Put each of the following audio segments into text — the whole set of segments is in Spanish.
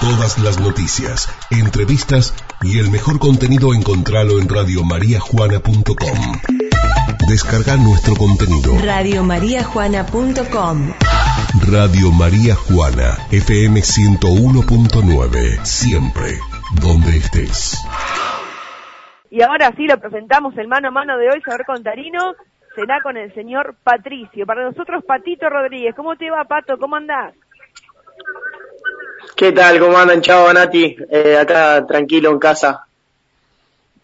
Todas las noticias, entrevistas y el mejor contenido encontralo en radiomariajuana.com. Descarga nuestro contenido. Radiomariajuana.com Radio María Juana, FM 101.9, siempre, donde estés. Y ahora sí lo presentamos el mano a mano de hoy, Saber Contarino, será con el señor Patricio. Para nosotros, Patito Rodríguez. ¿Cómo te va, Pato? ¿Cómo andás? ¿Qué tal? ¿Cómo andan? Chao, Nati. Eh, acá tranquilo en casa.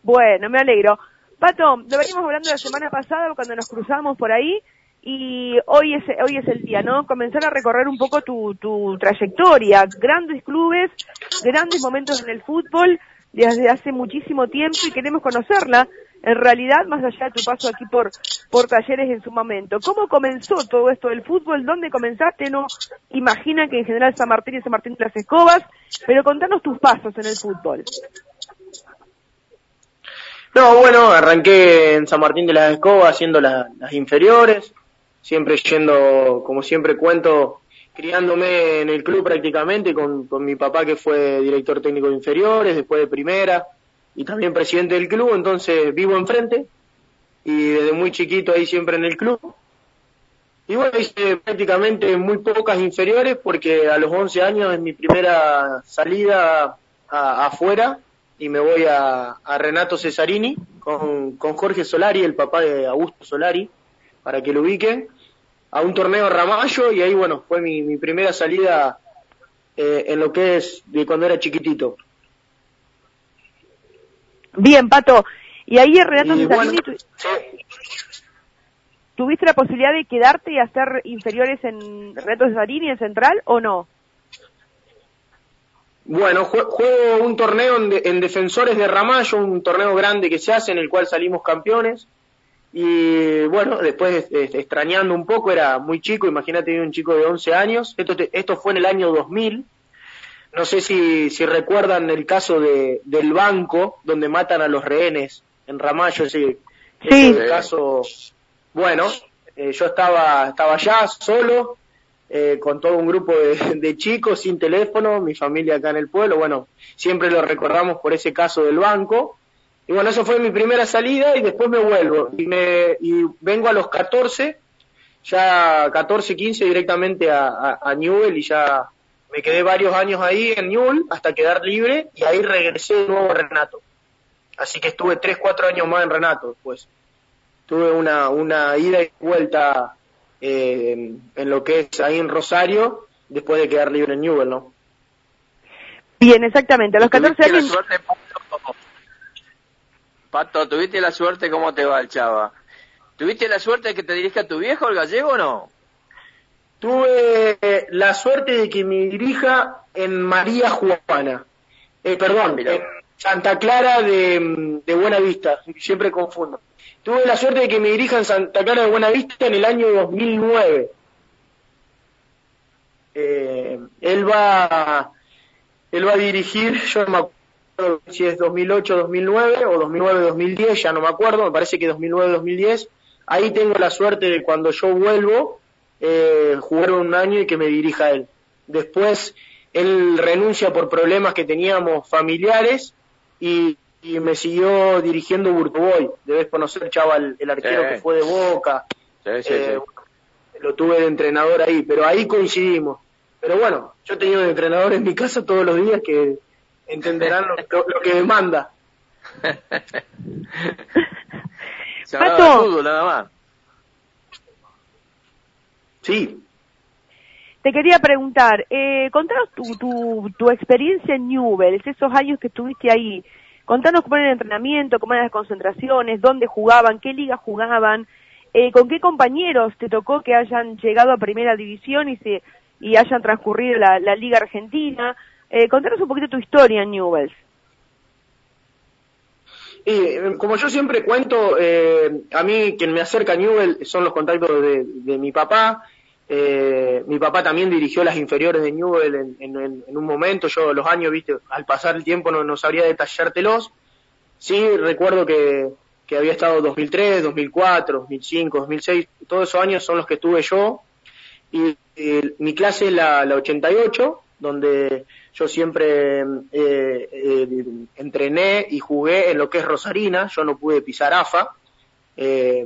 Bueno, me alegro. Pato, lo venimos hablando la semana pasada cuando nos cruzamos por ahí y hoy es, hoy es el día, ¿no? Comenzar a recorrer un poco tu, tu trayectoria, grandes clubes, grandes momentos en el fútbol desde hace muchísimo tiempo y queremos conocerla en realidad más allá de tu paso aquí por, por talleres en su momento. ¿Cómo comenzó todo esto del fútbol? ¿Dónde comenzaste? No imagina que en general San Martín y San Martín de las Escobas, pero contanos tus pasos en el fútbol. No, bueno, arranqué en San Martín de las Escobas haciendo las inferiores, siempre yendo, como siempre cuento, criándome en el club prácticamente con, con mi papá que fue director técnico de inferiores, después de primera, y también presidente del club, entonces vivo enfrente y desde muy chiquito ahí siempre en el club. Y bueno, hice prácticamente muy pocas inferiores porque a los 11 años es mi primera salida afuera y me voy a, Renato Cesarini con, con, Jorge Solari, el papá de Augusto Solari, para que lo ubiquen, a un torneo Ramallo y ahí bueno, fue mi, primera salida eh, en lo que es de cuando era chiquitito. Bien, Pato. Y ahí Renato Cesarini, ¿tuviste la posibilidad de quedarte y hacer inferiores en Renato Cesarini en Central o no? Bueno, juego un torneo en, Defensores de Ramallo, un torneo grande que se hace en el cual salimos campeones. Y bueno, después extrañando un poco, era muy chico, imagínate un chico de 11 años. Esto, esto fue en el año 2000 no sé si, si recuerdan el caso de, del banco donde matan a los rehenes en Ramallo, sí. Sí. caso, bueno, eh, yo estaba, estaba allá solo, eh, con todo un grupo de, de, chicos, sin teléfono, mi familia acá en el pueblo, bueno, siempre lo recordamos por ese caso del banco. Y bueno, eso fue mi primera salida y después me vuelvo. Y, me, y vengo a los 14, ya 14, 15 directamente a, a, a Newell y ya me quedé varios años ahí en Newell hasta quedar libre y ahí regresé de nuevo a Renato. Así que estuve tres, cuatro años más en Renato después. Tuve una, una ida y vuelta eh, en lo que es ahí en Rosario después de quedar libre en Newell, ¿no? Bien, exactamente. A los 14 años... Suerte, Pato? Pato, ¿tuviste la suerte? ¿Cómo te va el chava? ¿Tuviste la suerte de que te dirija tu viejo, el gallego, o no? Tuve la suerte de que me dirija en María Juana, eh, perdón, en Santa Clara de, de Buena Vista, siempre confundo. Tuve la suerte de que me dirija en Santa Clara de Buena Vista en el año 2009. Eh, él va él va a dirigir, yo no me acuerdo si es 2008, 2009 o 2009, 2010, ya no me acuerdo, me parece que 2009, 2010. Ahí tengo la suerte de cuando yo vuelvo, eh, jugar un año y que me dirija él. Después él renuncia por problemas que teníamos familiares y, me siguió dirigiendo Burtoboy. Debes conocer, chaval, el arquero que fue de Boca. Eh, lo tuve de entrenador ahí, pero ahí coincidimos. Pero bueno, yo he tenido de entrenador en mi casa todos los días que entenderán lo, que demanda. Se nada más. Sí. Te quería preguntar, eh, contanos tu, tu, tu experiencia en Newell's, esos años que estuviste ahí. Contanos cómo era el entrenamiento, cómo eran las concentraciones, dónde jugaban, qué liga jugaban, eh, con qué compañeros te tocó que hayan llegado a primera división y se y hayan transcurrido la, la liga argentina. Eh, contanos un poquito tu historia en Newell's. Y como yo siempre cuento, eh, a mí quien me acerca a Newell son los contactos de, de mi papá, eh, mi papá también dirigió las inferiores de Newell en, en, en, un momento, yo los años, viste, al pasar el tiempo no, sabría detallártelos. Sí, recuerdo que, había estado 2003, 2004, 2005, 2006, todos esos años son los que estuve yo. Y, mi clase es la, la 88, donde yo siempre eh, eh, entrené y jugué en lo que es Rosarina, yo no pude pisar AFA, eh,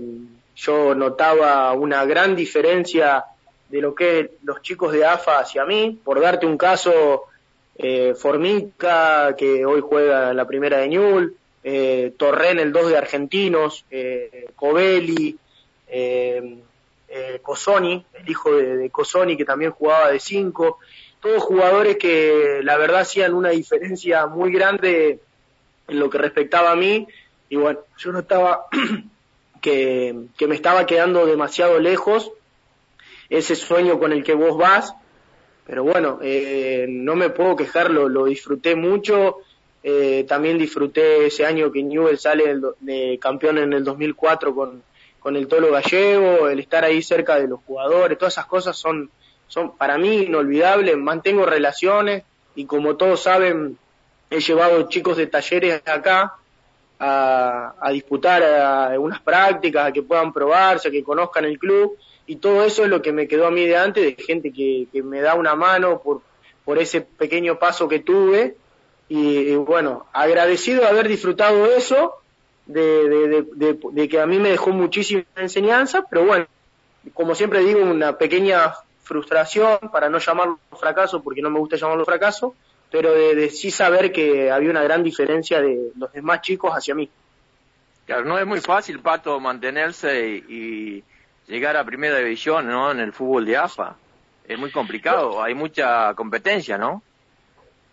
yo notaba una gran diferencia de lo que los chicos de AFA hacia mí, por darte un caso, eh, Formica, que hoy juega en la primera de Ñul, eh, Torren, el 2 de Argentinos, eh, Covelli, eh, eh, Cosoni, el hijo de, Cosoni, que también jugaba de 5, todos jugadores que la verdad hacían una diferencia muy grande en lo que respectaba a mí, y bueno, yo notaba que, que me estaba quedando demasiado lejos ese sueño con el que vos vas, pero bueno, eh, no me puedo quejar, lo, disfruté mucho, eh, también disfruté ese año que Newell sale de campeón en el 2004 con, con el Tolo Gallego, el estar ahí cerca de los jugadores, todas esas cosas son, son para mí inolvidables, mantengo relaciones y como todos saben, he llevado chicos de talleres acá a, a disputar a unas prácticas, a que puedan probarse, a que conozcan el club y todo eso es lo que me quedó a mí de antes, de gente que, que me da una mano por, por ese pequeño paso que tuve y, bueno, agradecido de haber disfrutado eso, de, de, que a mí me dejó muchísima enseñanza, pero bueno, como siempre digo, una pequeña frustración, para no llamarlo fracaso, porque no me gusta llamarlo fracaso, pero de, sí saber que había una gran diferencia de los demás chicos hacia mí. Claro, no es muy fácil, Pato, mantenerse y llegar a primera división, ¿no? En el fútbol de AFA. Es muy complicado, hay mucha competencia, ¿no?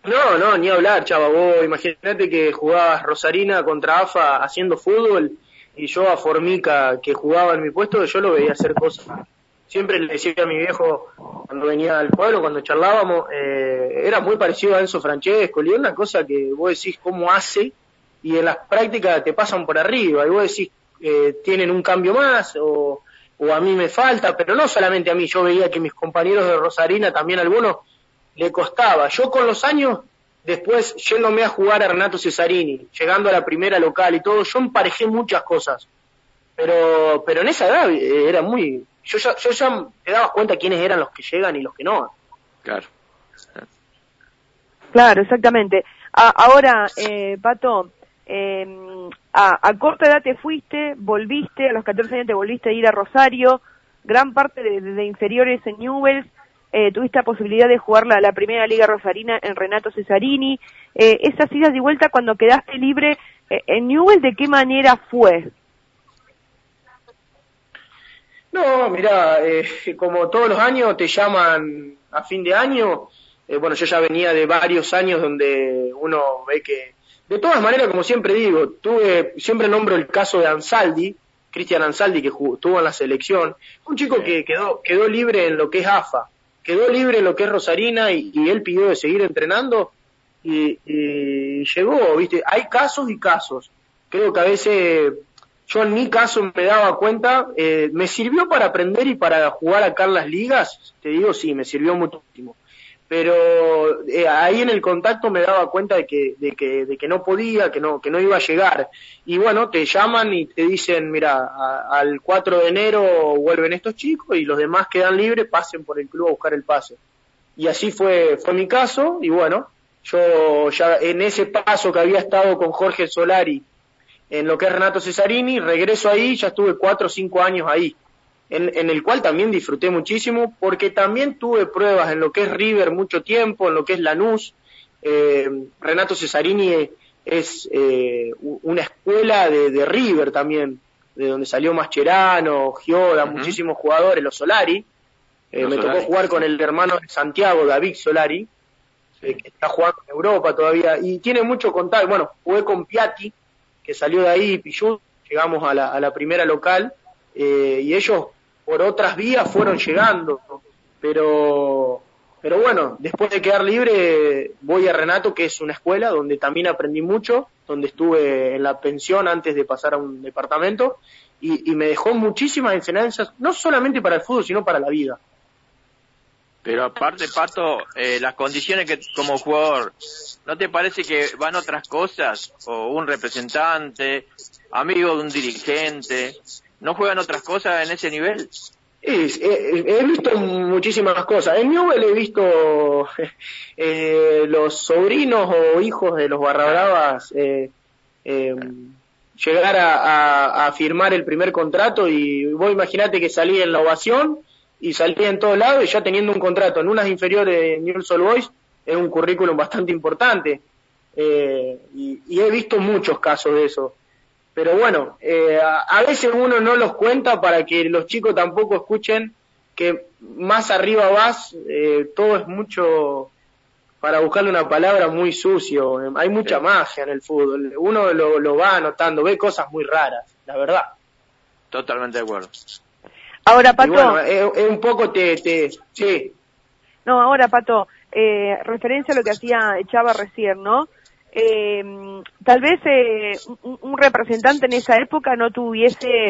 No, no, ni hablar, chava. Vos imagínate que jugabas Rosarina contra AFA haciendo fútbol y yo a Formica, que jugaba en mi puesto, yo lo veía hacer cosas. Siempre le decía a mi viejo, cuando venía al pueblo, cuando charlábamos, eh, era muy parecido a Enzo Francesco, y una cosa que vos decís cómo hace, y en las prácticas te pasan por arriba, y vos decís, eh, tienen un cambio más, o, o a mí me falta, pero no solamente a mí, yo veía que mis compañeros de Rosarina, también algunos, le costaba. Yo con los años, después yéndome a jugar a Renato Cesarini, llegando a la primera local y todo, yo emparejé muchas cosas. Pero, pero en esa edad eh, era muy, yo ya, yo ya te dabas cuenta quiénes eran los que llegan y los que no. Claro. Claro, exactamente. Ahora, eh, Pato, eh, a, a corta edad te fuiste, volviste, a los 14 años te volviste a ir a Rosario, gran parte de, inferiores en Newells, eh, tuviste la posibilidad de jugar la, la primera liga rosarina en Renato Cesarini. Eh, esas idas y vueltas cuando quedaste libre eh, en Newells, ¿de qué manera fue? No, mira, eh, como todos los años te llaman a fin de año, eh, bueno, yo ya venía de varios años donde uno ve que, de todas maneras, como siempre digo, tuve, siempre nombro el caso de Ansaldi, Cristian Ansaldi, que jugó- estuvo en la selección, un chico que quedó, quedó libre en lo que es AFA, quedó libre en lo que es Rosarina y, y él pidió de seguir entrenando y, y llegó, viste, hay casos y casos. Creo que a veces yo en mi caso me daba cuenta, eh, me sirvió para aprender y para jugar acá en las ligas, te digo sí, me sirvió muchísimo. Pero eh, ahí en el contacto me daba cuenta de que, de que, de que no podía, que no, que no iba a llegar. Y bueno, te llaman y te dicen, mira, al 4 de enero vuelven estos chicos y los demás quedan libres, pasen por el club a buscar el pase. Y así fue, fue mi caso, y bueno, yo ya en ese paso que había estado con Jorge Solari en lo que es Renato Cesarini, regreso ahí, ya estuve cuatro o cinco años ahí, en, en el cual también disfruté muchísimo, porque también tuve pruebas en lo que es River mucho tiempo, en lo que es Lanús, eh, Renato Cesarini es eh, una escuela de, de River también, de donde salió Mascherano, Gioda, muchísimos jugadores, los Solari, Eh, Los me Solari, tocó jugar con el hermano de Santiago, David Solari, eh, que está jugando en Europa todavía, y tiene mucho contacto. Bueno, jugué con Piatti, que salió de ahí, Pichut, llegamos a la, a la primera local, eh, y ellos por otras vías fueron llegando, pero, pero bueno, después de quedar libre, voy a Renato, que es una escuela donde también aprendí mucho, donde estuve en la pensión antes de pasar a un departamento, y, me dejó muchísimas enseñanzas, no solamente para el fútbol, sino para la vida. Pero aparte, Pato, eh, las condiciones que como jugador, ¿no te parece que van otras cosas? O un representante, amigo de un dirigente, ¿no juegan otras cosas en ese nivel? he visto muchísimas cosas. En Newell he visto eh, los sobrinos o hijos de los barrabravas eh, eh, llegar a, firmar el primer contrato y vos imaginate que salí en la ovación y salí en todos lados y ya teniendo un contrato en unas inferiores de Newell's Old Boys es un currículum bastante importante. y, y he visto muchos casos de eso pero bueno, eh, a, veces uno no los cuenta para que los chicos tampoco escuchen que más arriba vas, eh, todo es mucho, para buscarle una palabra, muy sucio. Hay mucha magia en el fútbol. Uno lo, va anotando, ve cosas muy raras, la verdad. Totalmente de acuerdo. Ahora, Pato. bueno, es, un poco te, te. Sí. No, ahora, Pato, eh, referencia a lo que hacía Chava recién, ¿no? Eh, tal vez eh, un, representante en esa época no tuviese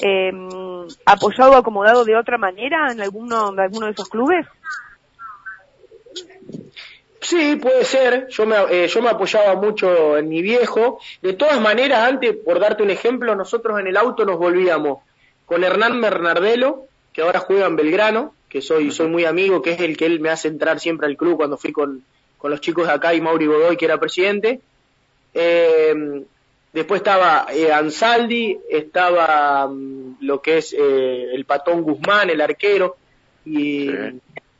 eh, apoyado o acomodado de otra manera en alguno, de alguno de esos clubes? Sí, puede ser. Yo me, eh, yo me apoyaba mucho en mi viejo. De todas maneras, antes, por darte un ejemplo, nosotros en el auto nos volvíamos con Hernán Bernardelo, que ahora juega en Belgrano, que soy, soy muy amigo, que es el que él me hace entrar siempre al club cuando fui con, con los chicos de acá y Mauri Godoy, que era presidente. Eh, después estaba eh, Ansaldi, estaba mm, lo que es eh, el Patón Guzmán, el arquero, y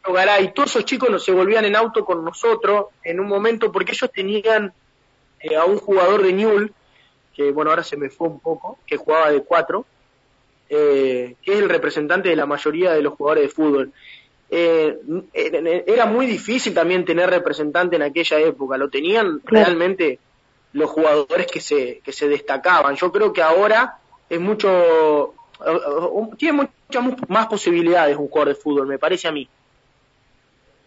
Garay. Todos esos chicos no se volvían en auto con nosotros en un momento porque ellos tenían a un jugador de Newell, que bueno, ahora se me fue un poco, que jugaba de cuatro, que es el representante de la mayoría de los jugadores de fútbol eh, era muy difícil también tener representante en aquella época, lo tenían realmente los jugadores que se, que se destacaban. Yo creo que ahora es mucho, tiene muchas más posibilidades un jugador de fútbol, me parece a mí.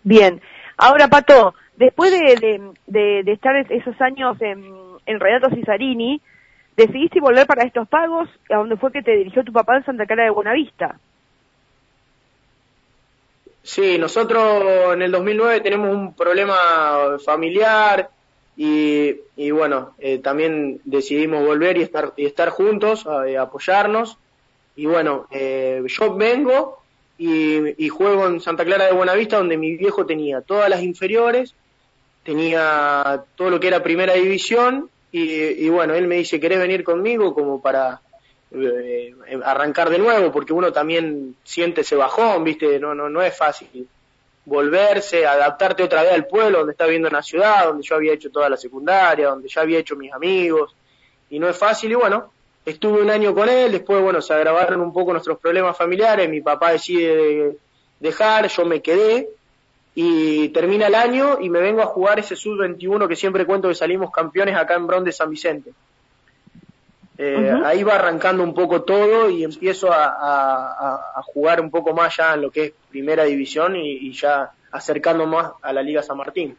Bien, ahora Pato, después de, de, estar esos años en, en Renato Cisarini, decidiste volver para estos pagos, a donde fue que te dirigió tu papá en Santa Clara de Buenavista. Sí, nosotros en el 2009 tenemos un problema familiar y, y bueno, eh, también decidimos volver y estar, y estar juntos, apoyarnos. Y bueno, eh, yo vengo y, y, juego en Santa Clara de Buenavista donde mi viejo tenía todas las inferiores, tenía todo lo que era primera división y, y bueno, él me dice, ¿querés venir conmigo como para eh, arrancar de nuevo, porque uno también siente ese bajón, ¿viste? No, no, no es fácil volverse, adaptarte otra vez al pueblo donde está viviendo en la ciudad, donde yo había hecho toda la secundaria, donde ya había hecho mis amigos, y no es fácil, y bueno, estuve un año con él, después, bueno, se agravaron un poco nuestros problemas familiares, mi papá decide dejar, yo me quedé, y termina el año y me vengo a jugar ese sub-21 que siempre cuento que salimos campeones acá en Bron de San Vicente. Eh, ahí va arrancando un poco todo y empiezo a, jugar un poco más ya en lo que es primera división y, ya acercando más a la Liga San Martín.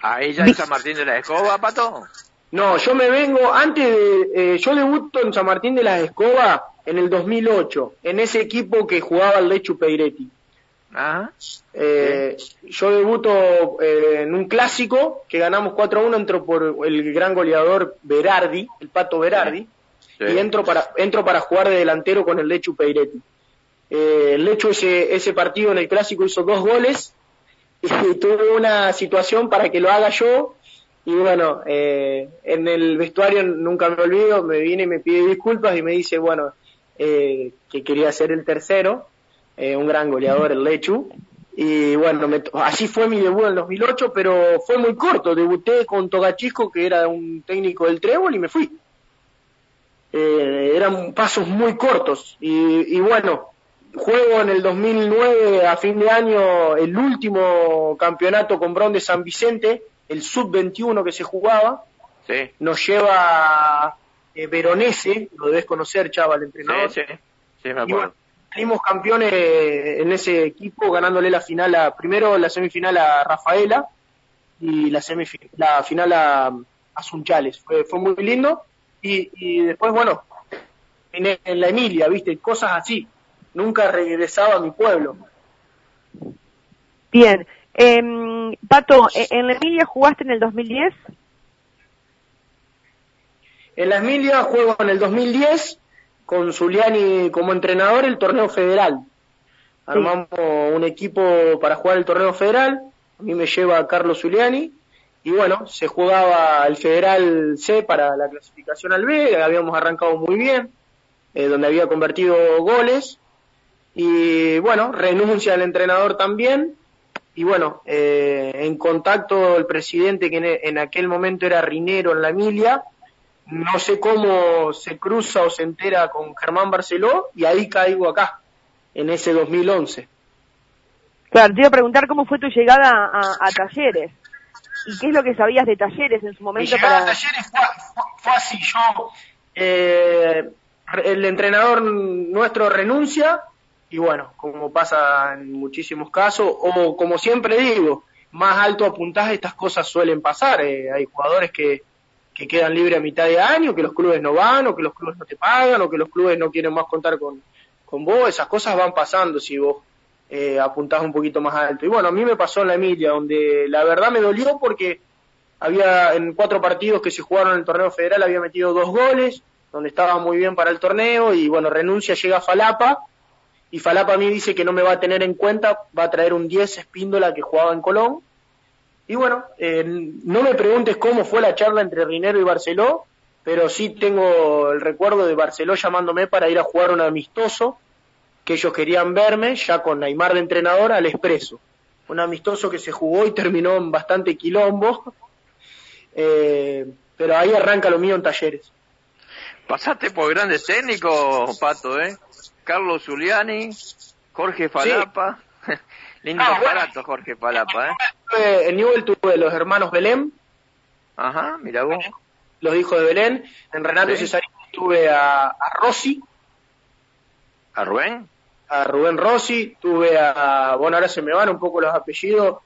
¿Ahí ya en San Martín de la Escoba, Pato? No, yo me vengo, antes de, eh, yo debuto en San Martín de la Escoba en el 2008, en ese equipo que jugaba el Lechu Peiretti. Ah, eh, yo debuto eh, en un clásico que ganamos 4-1, entro por el gran goleador Berardi, el pato Berardi, y entro para, entro para jugar de delantero con el Lechu Peiretti. Eh, el Lechu ese, ese partido en el clásico hizo dos goles y tuve una situación para que lo haga yo y bueno, eh, en el vestuario nunca me olvido, me viene y me pide disculpas y me dice, bueno, eh, que quería ser el tercero eh, un gran goleador, el Lechu. Y bueno, así fue mi debut en el 2008, pero fue muy corto. Debuté con Togachisco, que era un técnico del Trébol, y me fui. Eh, eran pasos muy cortos. Y, bueno, juego en el 2009, a fin de año, el último campeonato con Bron de San Vicente, el sub-21 que se jugaba. Nos lleva eh, Veronese, lo debes conocer, chaval, el entrenador. Sí, sí, me acuerdo salimos campeones en ese equipo ganándole la final a, primero la semifinal a Rafaela y la la final a, a Sunchales. Fue, fue muy lindo y, y después, bueno, en, en, la Emilia, viste, cosas así. Nunca regresaba a mi pueblo. Bien. Eh, Pato, ¿en la Emilia jugaste en el 2010? En la Emilia juego en el 2010 con Zuliani como entrenador el torneo federal. Armamos un equipo para jugar el torneo federal. A mí me lleva Carlos Zuliani. Y bueno, se jugaba el Federal C para la clasificación al B. Habíamos arrancado muy bien, eh, donde había convertido goles. Y bueno, renuncia el entrenador también. Y bueno, eh, en contacto el presidente, que en, en aquel momento era Rinero en la Emilia, no sé cómo se cruza o se entera con Germán Barceló y ahí caigo acá, en ese 2011. Claro, te iba a preguntar cómo fue tu llegada a, Talleres y qué es lo que sabías de Talleres en su momento. Mi llegada a Talleres fue, así, yo, eh, el entrenador nuestro renuncia y bueno, como pasa en muchísimos casos, o como siempre digo, más alto a puntaje estas cosas suelen pasar, eh, hay jugadores que que quedan libres a mitad de año, que los clubes no van, o que los clubes no te pagan, o que los clubes no quieren más contar con, con vos, esas cosas van pasando si vos eh, apuntás un poquito más alto. Y bueno, a mí me pasó en la Emilia, donde la verdad me dolió porque había en cuatro partidos que se jugaron en el torneo federal, había metido dos goles, donde estaba muy bien para el torneo, y bueno, renuncia, llega a Falapa, y Falapa a mí dice que no me va a tener en cuenta, va a traer un 10 Espíndola que jugaba en Colón, y bueno, eh, no me preguntes cómo fue la charla entre Rinero y Barceló, pero sí tengo el recuerdo de Barceló llamándome para ir a jugar un amistoso, que ellos querían verme, ya con Neymar de entrenador, al Expreso. Un amistoso que se jugó y terminó en bastante quilombo, eh, pero ahí arranca lo mío en talleres. Pasaste por grandes técnicos, Pato, ¿eh? Carlos Zuliani, Jorge Falapa. Lindo ah, aparato, Jorge Palapa, ¿eh? En Newell tuve los hermanos Belén. Ajá, mira vos. Los hijos de Belén. En Renato Cesarín tuve a, Rossi. ¿A Rubén? A Rubén Rossi. Tuve a. Bueno, ahora se me van un poco los apellidos.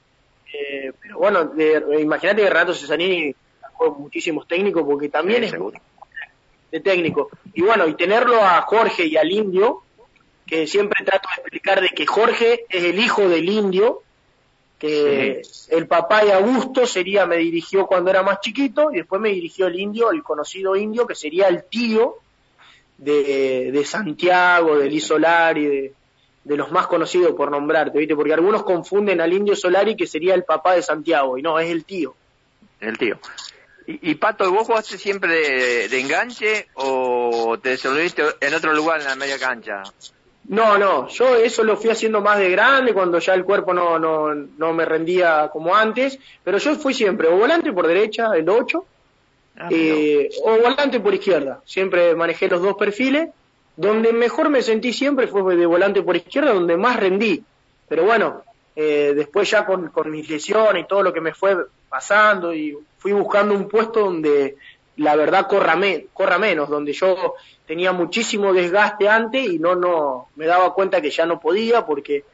Eh, pero bueno, imagínate que Renato Cesarini fue muchísimos técnicos porque también es de técnico. Y bueno, y tenerlo a Jorge y al Indio que siempre trato de explicar de que Jorge es el hijo del indio, que el papá de Augusto sería, me dirigió cuando era más chiquito, y después me dirigió el indio, el conocido indio, que sería el tío de, de Santiago, de Liz Solari, de, de los más conocidos por nombrarte, ¿viste? Porque algunos confunden al indio Solari, que sería el papá de Santiago, y no, es el tío. El tío. Y, Pato, ¿vos jugaste siempre de, de enganche o te desenvolviste en otro lugar en la media cancha? No, no, yo eso lo fui haciendo más de grande cuando ya el cuerpo no, no, no me rendía como antes, pero yo fui siempre o volante por derecha, el 8, ah, eh, o volante por izquierda. Siempre manejé los dos perfiles. Donde mejor me sentí siempre fue de volante por izquierda, donde más rendí. Pero bueno, eh, después ya con, con mis lesiones y todo lo que me fue pasando y fui buscando un puesto donde la verdad corra, corra menos, donde yo tenía muchísimo desgaste antes y no, no, me daba cuenta que ya no podía porque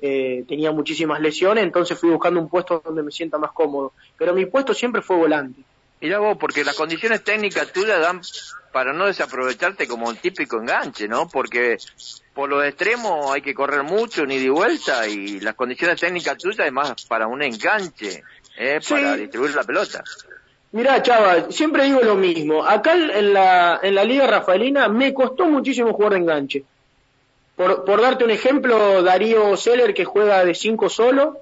eh, tenía muchísimas lesiones, entonces fui buscando un puesto donde me sienta más cómodo. Pero mi puesto siempre fue volante. Mira vos, porque las condiciones técnicas tuyas dan para no desaprovecharte como un típico enganche, ¿no? Porque por los extremos hay que correr mucho, ni de vuelta, y las condiciones técnicas tuyas además para un enganche, ¿eh? para distribuir la pelota. Mirá, Chava, siempre digo lo mismo. Acá en la, en la Liga Rafaelina me costó muchísimo jugar de enganche. Por, por darte un ejemplo, Darío Seller, que juega de 5 solo,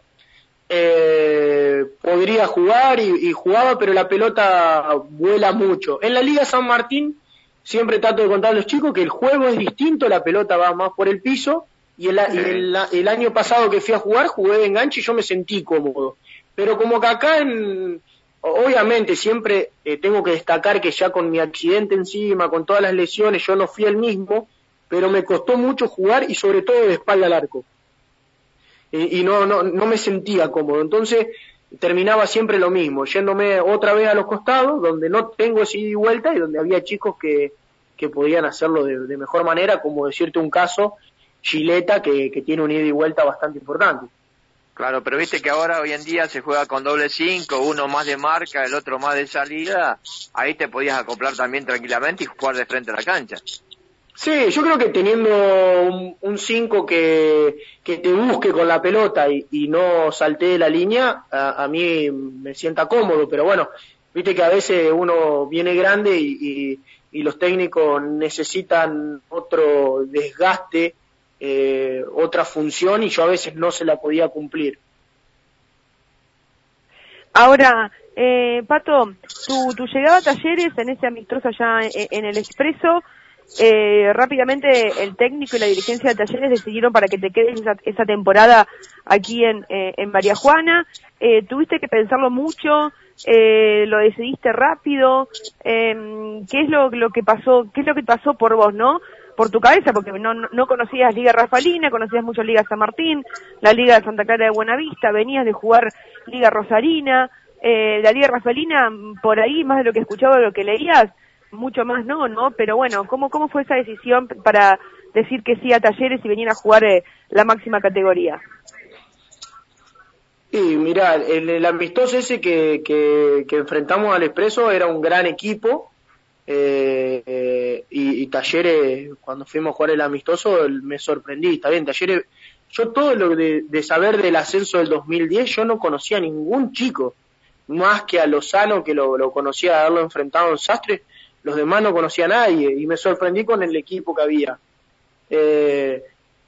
eh, podría jugar y, jugaba, pero la pelota vuela mucho. En la Liga San Martín, siempre trato de contar a los chicos que el juego es distinto, la pelota va más por el piso, y el, el, el año pasado que fui a jugar, jugué de enganche y yo me sentí cómodo. Pero como que acá en obviamente siempre eh, tengo que destacar que ya con mi accidente encima, con todas las lesiones, yo no fui el mismo, pero me costó mucho jugar y sobre todo de espalda al arco. y no, no, no me sentía cómodo. Entonces terminaba siempre lo mismo, yéndome otra vez a los costados, donde no tengo ese ida y vuelta y donde había chicos que, que podían hacerlo de, mejor manera, como decirte un caso, Chileta, que, que tiene un ida y vuelta bastante importante. Claro, pero viste que ahora hoy en día se juega con doble cinco, uno más de marca, el otro más de salida, ahí te podías acoplar también tranquilamente y jugar de frente a la cancha. Sí, yo creo que teniendo un 5 que, que te busque con la pelota y, y no salte la línea, a, mí me sienta cómodo, pero bueno, viste que a veces uno viene grande y los técnicos necesitan otro desgaste eh, otra función y yo a veces no se la podía cumplir. Ahora, eh, Pato, tu, tu llegada a talleres en ese amistoso allá en, el Expreso, eh, rápidamente el técnico y la dirigencia de talleres decidieron para que te quedes esa, esa temporada aquí en, eh, en María Juana. Eh, tuviste que pensarlo mucho, eh, lo decidiste rápido. Em, ¿Qué es lo que pasó? ¿Qué es lo que pasó por vos, no? Por tu cabeza, porque no, no conocías Liga Rafalina, conocías mucho Liga San Martín, la Liga de Santa Clara de Buenavista, venías de jugar Liga Rosarina, eh, la Liga Rafaelina, por ahí, más de lo que escuchaba, de lo que leías, mucho más no, ¿no? Pero bueno, ¿cómo, cómo fue esa decisión para decir que sí a Talleres y venir a jugar eh, la máxima categoría? Sí, mira, el, amistoso ese que, que, enfrentamos al Expreso era un gran equipo eh, y, Talleres, cuando fuimos a jugar el amistoso, me sorprendí, está bien, Talleres, yo todo lo de, de saber del ascenso del 2010, yo no conocía a ningún chico más que a Lozano, que lo, conocía haberlo enfrentado en Sastre, los demás no conocía a nadie y me sorprendí con el equipo que había. Eh,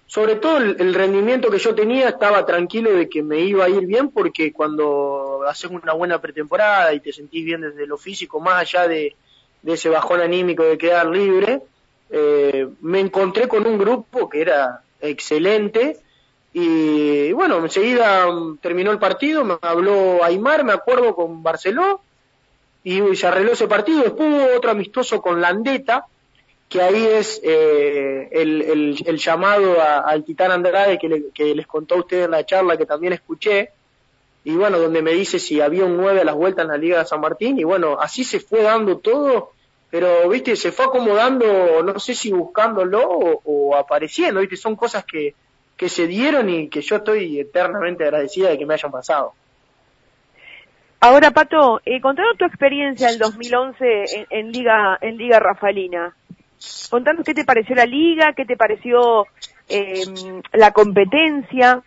sobre todo el, rendimiento que yo tenía, estaba tranquilo de que me iba a ir bien porque cuando haces una buena pretemporada y te sentís bien desde lo físico, más allá de, ese bajón anímico de quedar libre, eh, me encontré con un grupo que era excelente y bueno, enseguida mm, terminó el partido, me habló Aymar, me acuerdo, con Barceló, y se arregló ese partido. Después hubo otro amistoso con Landeta, que ahí es eh, el, el, llamado al Titán Andrade que, que, les contó a ustedes en la charla que también escuché, y bueno, donde me dice si había un 9 a las vueltas en la Liga de San Martín, y bueno, así se fue dando todo, pero viste, se fue acomodando, no sé si buscándolo o, o apareciendo, viste, son cosas que, que se dieron y que yo estoy eternamente agradecida de que me hayan pasado. Ahora, Pato, eh, contanos tu experiencia en 2011 en, en, Liga en Liga Rafaelina. Contanos qué te pareció la liga, qué te pareció eh, la competencia.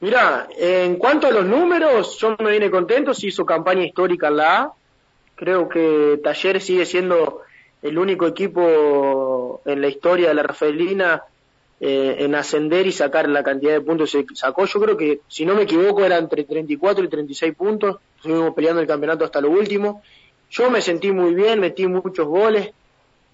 Mira, en cuanto a los números, yo me vine contento, se hizo campaña histórica en la A. Creo que Talleres sigue siendo el único equipo en la historia de la Rafaelina eh, en ascender y sacar la cantidad de puntos que sacó. Yo creo que, si no me equivoco, era entre 34 y 36 puntos. Estuvimos peleando el campeonato hasta lo último. Yo me sentí muy bien, metí muchos goles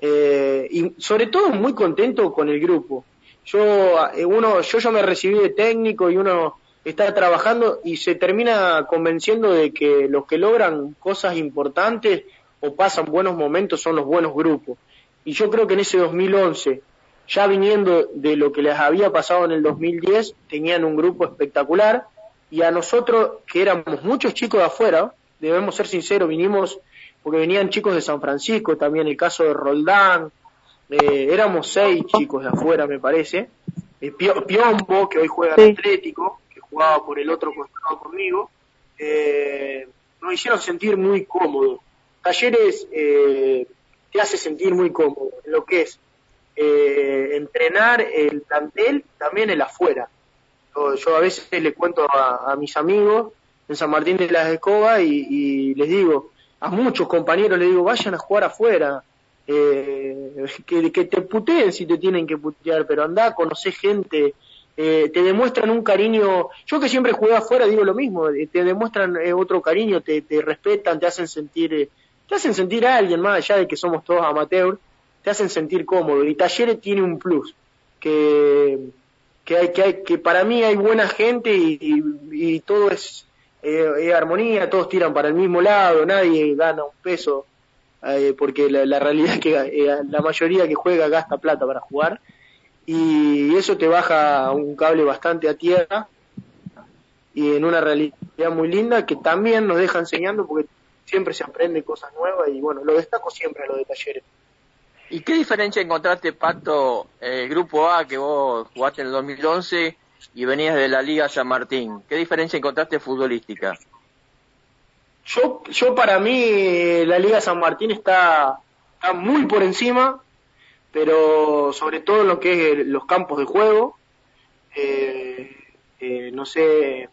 eh, y sobre todo muy contento con el grupo. Yo, eh, uno, yo ya me recibí de técnico y uno está trabajando y se termina convenciendo de que los que logran cosas importantes o pasan buenos momentos son los buenos grupos. Y yo creo que en ese 2011, ya viniendo de lo que les había pasado en el 2010, tenían un grupo espectacular. Y a nosotros, que éramos muchos chicos de afuera, debemos ser sinceros, vinimos porque venían chicos de San Francisco, también el caso de Roldán, eh, éramos seis chicos de afuera, me parece, eh, Piombo, que hoy juega en Atlético, jugaba por el otro costado conmigo, eh, nos hicieron sentir muy cómodos. Talleres eh, te hace sentir muy cómodo lo que es eh, entrenar el plantel, también el afuera. Yo, a veces le cuento a, mis amigos en San Martín de las Escobas y, les digo, a muchos compañeros les digo, vayan a jugar afuera, eh, que, te puteen si te tienen que putear, pero anda, conocer gente, eh, te demuestran un cariño, yo que siempre jugué afuera digo lo mismo, te demuestran otro cariño, te, respetan, te hacen sentir te hacen sentir a alguien, más allá de que somos todos amateurs, te hacen sentir cómodo. Y Talleres tiene un plus, que, que, hay, que, hay, que para mí hay buena gente y, todo es, eh, armonía, todos tiran para el mismo lado, nadie gana un peso, eh, porque la, realidad es que eh, la mayoría que juega gasta plata para jugar. Y eso te baja un cable bastante a tierra y en una realidad muy linda que también nos deja enseñando porque siempre se aprende cosas nuevas y bueno, lo destaco siempre a lo de talleres. ¿Y qué diferencia encontraste, Pato, el Grupo A que vos jugaste en el 2011 y venías de la Liga San Martín? ¿Qué diferencia encontraste futbolística? Yo, yo para mí la Liga San Martín está, está muy por encima, pero sobre todo lo que es los campos de juego. Eh, eh, no sé,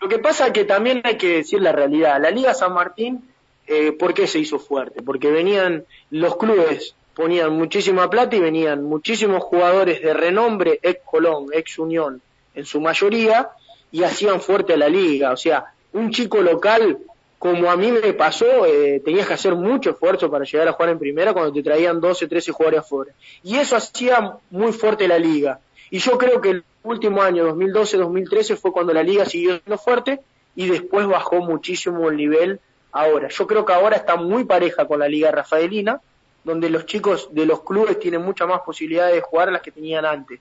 lo que pasa es que también hay que decir la realidad. La Liga San Martín, eh, ¿por qué se hizo fuerte? Porque venían los clubes ponían muchísima plata y venían muchísimos jugadores de renombre, ex Colón, ex Unión, en su mayoría, y hacían fuerte a la liga. O sea, un chico local, como a mí me pasó, eh, tenías que hacer mucho esfuerzo para llegar a jugar en primera cuando te traían 12, 13 jugadores afuera. Y eso hacía muy fuerte la liga. Y yo creo que el último año, 2012-2013, fue cuando la liga siguió siendo fuerte y después bajó muchísimo el nivel ahora. Yo creo que ahora está muy pareja con la liga rafaelina, donde los chicos de los clubes tienen mucha más posibilidades de jugar a las que tenían antes.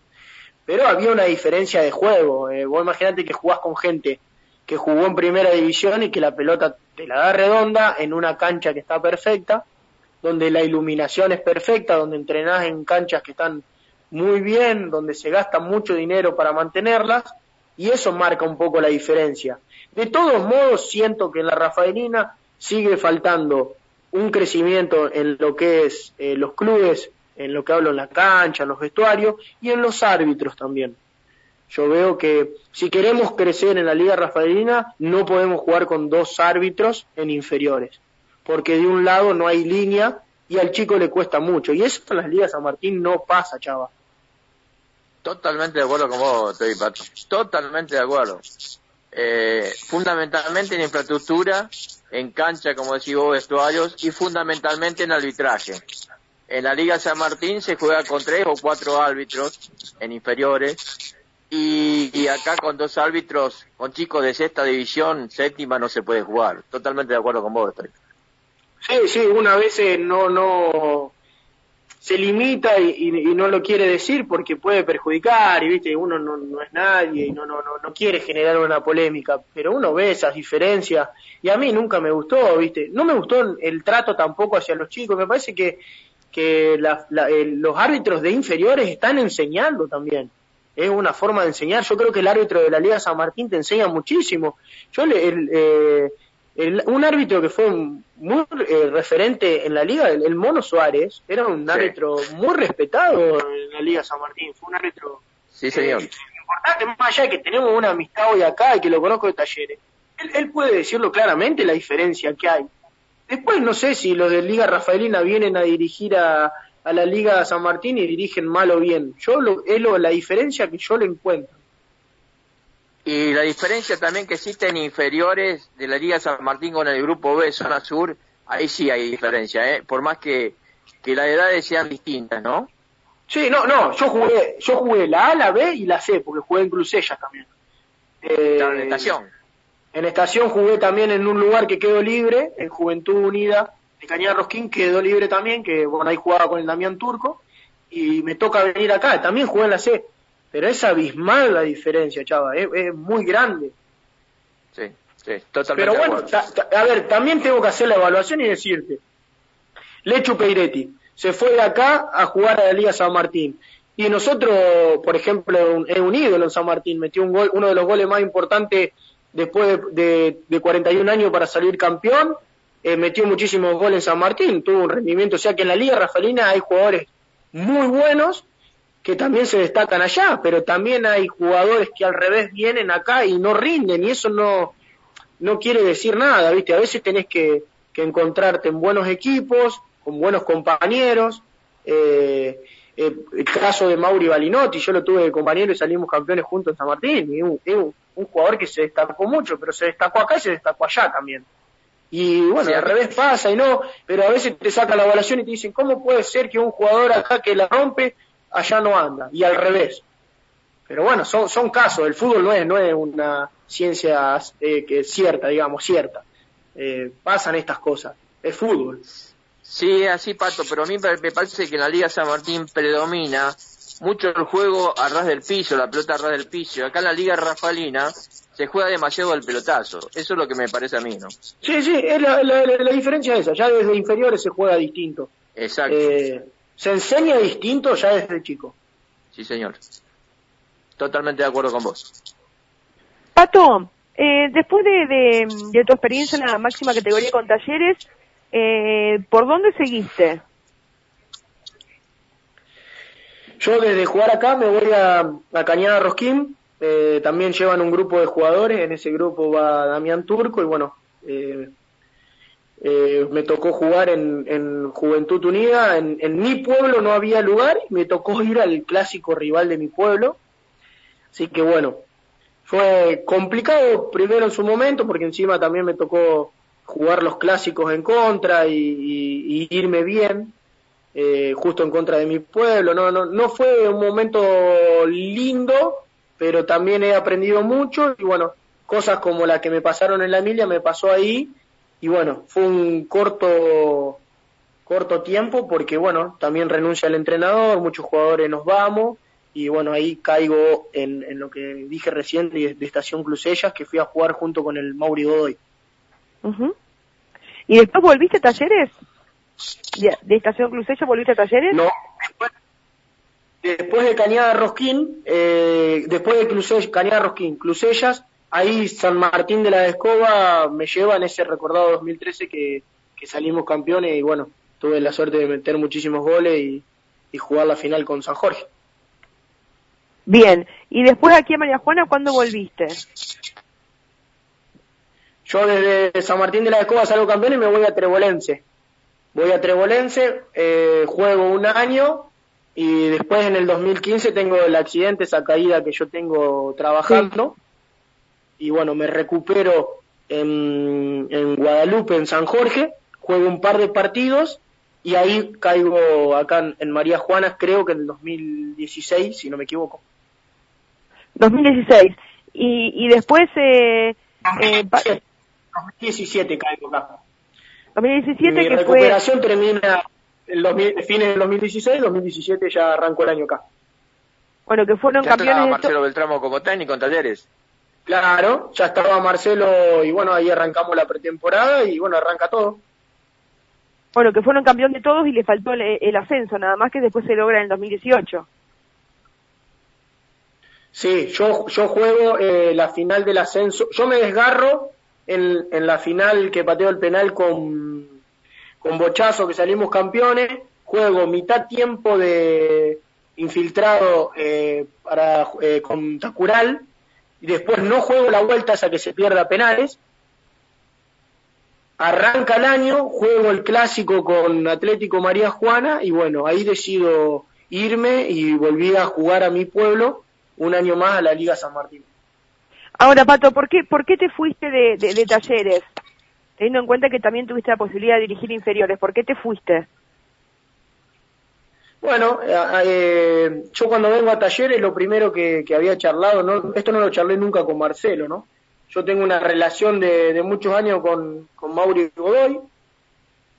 Pero había una diferencia de juego. Eh, vos imaginate que jugás con gente que jugó en primera división y que la pelota te la da redonda en una cancha que está perfecta, donde la iluminación es perfecta, donde entrenás en canchas que están muy bien, donde se gasta mucho dinero para mantenerlas, y eso marca un poco la diferencia. De todos modos, siento que en la Rafaelina sigue faltando un crecimiento en lo que es eh, los clubes, en lo que hablo en la cancha, en los vestuarios y en los árbitros también. Yo veo que si queremos crecer en la Liga Rafaelina, no podemos jugar con dos árbitros en inferiores, porque de un lado no hay línea y al chico le cuesta mucho. Y eso en las ligas San Martín no pasa, chava. Totalmente de acuerdo con vos, Pato. Totalmente de acuerdo. Eh, fundamentalmente en infraestructura, en cancha, como decís vos, vestuarios, y fundamentalmente en arbitraje. En la Liga San Martín se juega con tres o cuatro árbitros en inferiores, y, acá con dos árbitros, con chicos de sexta división, séptima, no se puede jugar. Totalmente de acuerdo con vos, estoy. Sí, sí, una vez no, no, se limita y, no lo quiere decir porque puede perjudicar y viste uno no, no es nadie y no, no, no, no quiere generar una polémica pero uno ve esas diferencias y a mí nunca me gustó viste no me gustó el trato tampoco hacia los chicos me parece que que los árbitros de inferiores están enseñando también es una forma de enseñar yo creo que el árbitro de la Liga San Martín te enseña muchísimo yo le, el, eh, un árbitro que fue muy eh, referente en la liga, el, Mono Suárez, era un árbitro muy respetado en la Liga San Martín, fue un árbitro sí, señor. Eh, importante, más allá de que tenemos una amistad hoy acá y que lo conozco de talleres. Él, puede decirlo claramente la diferencia que hay. Después no sé si los de Liga Rafaelina vienen a dirigir a, a la Liga San Martín y dirigen mal o bien. Yo lo, es lo, la diferencia que yo le encuentro. Y la diferencia también que existe en inferiores de la Liga San Martín con el grupo B, zona sur, ahí sí hay diferencia, ¿eh? por más que, que las edades sean distintas, ¿no? Sí, no, no, yo jugué, yo jugué la A, la B y la C, porque jugué en Crucellas también. Eh, en estación. En estación jugué también en un lugar que quedó libre, en Juventud Unida de Cañada Rosquín, quedó libre también, que bueno, ahí jugaba con el Damián Turco, y me toca venir acá, también jugué en la C pero es abismal la diferencia, chava, es, muy grande. Sí, sí, totalmente. Pero bueno, a ver, también tengo que hacer la evaluación y decirte, Lechu Peiretti se fue de acá a jugar a la Liga San Martín. Y nosotros, por ejemplo, es un ídolo en San Martín, metió un gol, uno de los goles más importantes después de, de, 41 años para salir campeón, eh, metió muchísimos goles en San Martín, tuvo un rendimiento, o sea que en la Liga Rafaelina hay jugadores muy buenos que también se destacan allá, pero también hay jugadores que al revés vienen acá y no rinden y eso no, no quiere decir nada, ¿viste? A veces tenés que, encontrarte en buenos equipos, con buenos compañeros. Eh, eh, el caso de Mauri Balinotti, yo lo tuve de compañero y salimos campeones juntos en San Martín, y un, un, jugador que se destacó mucho, pero se destacó acá y se destacó allá también. Y bueno, al revés pasa y no, pero a veces te saca la evaluación y te dicen, ¿cómo puede ser que un jugador acá que la rompe allá no anda, y al revés. Pero bueno, son, son casos, el fútbol no es, no es una ciencia eh, que es cierta, digamos, cierta. Eh, pasan estas cosas, es fútbol. Sí, así Pato, pero a mí me parece que en la Liga San Martín predomina mucho el juego a ras del piso, la pelota a ras del piso. Acá en la Liga Rafalina se juega demasiado el pelotazo. Eso es lo que me parece a mí, ¿no? Sí, sí, es la, la, diferencia es esa. Ya desde inferiores se juega distinto. Exacto. Eh, se enseña distinto ya desde chico. Sí, señor. Totalmente de acuerdo con vos. Pato, eh, después de, de, tu experiencia en la máxima categoría con talleres, eh, ¿por dónde seguiste? Yo desde jugar acá me voy a, a Cañada Rosquín, eh, también llevan un grupo de jugadores, en ese grupo va Damián Turco y bueno, Eh, me tocó jugar en, en Juventud Unida, en, mi pueblo no había lugar, me tocó ir al clásico rival de mi pueblo. Así que bueno, fue complicado primero en su momento, porque encima también me tocó jugar los clásicos en contra y, y, y irme bien, eh, justo en contra de mi pueblo. No, no, no fue un momento lindo, pero también he aprendido mucho y bueno, cosas como la que me pasaron en la Emilia me pasó ahí y bueno, fue un corto corto tiempo porque bueno, también renuncia el entrenador, muchos jugadores nos vamos y bueno, ahí caigo en, lo que dije recién de, Estación Clusellas que fui a jugar junto con el Mauri Godoy. ¿Y después volviste a talleres? ¿De, de Estación Clusellas volviste a talleres? No, después, después de Cañada Rosquín, eh, después de Cañada Rosquín, Clusellas, ahí San Martín de la Escoba me lleva en ese recordado 2013 que, que salimos campeones y bueno, tuve la suerte de meter muchísimos goles y, y jugar la final con San Jorge. Bien, y después aquí a María Juana, ¿cuándo volviste? Yo desde San Martín de la Escoba salgo campeón y me voy a Trebolense. Voy a Trebolense, eh, juego un año y después en el 2015 tengo el accidente, esa caída que yo tengo trabajando. Sí y bueno, me recupero en, en Guadalupe, en San Jorge, juego un par de partidos y ahí caigo acá en, en María Juana, creo que en el 2016, si no me equivoco. 2016. Y, y después... Eh, eh, 2017 caigo acá. 2017 Mi que recuperación fue... termina el 2000, fines del 2016, 2017 ya arrancó el año acá. Bueno, que fueron ya campeones... Marcelo Beltramo como técnico en Talleres. Claro, ya estaba Marcelo y bueno, ahí arrancamos la pretemporada y bueno, arranca todo. Bueno, que fueron campeón de todos y le faltó el, el ascenso, nada más que después se logra en el 2018. Sí, yo, yo juego eh, la final del ascenso. Yo me desgarro en, la final que pateo el penal con, con Bochazo, que salimos campeones. Juego mitad tiempo de infiltrado eh, para eh, con Tacural y después no juego la vuelta hasta que se pierda penales. Arranca el año, juego el clásico con Atlético María Juana y bueno, ahí decido irme y volví a jugar a mi pueblo un año más a la Liga San Martín. Ahora, Pato, ¿por qué, por qué te fuiste de, talleres? Teniendo en cuenta que también tuviste la posibilidad de dirigir inferiores, ¿por qué te fuiste? Bueno, eh, yo cuando vengo a talleres lo primero que, que, había charlado, ¿no? esto no lo charlé nunca con Marcelo, ¿no? Yo tengo una relación de, de muchos años con, con Mauri Godoy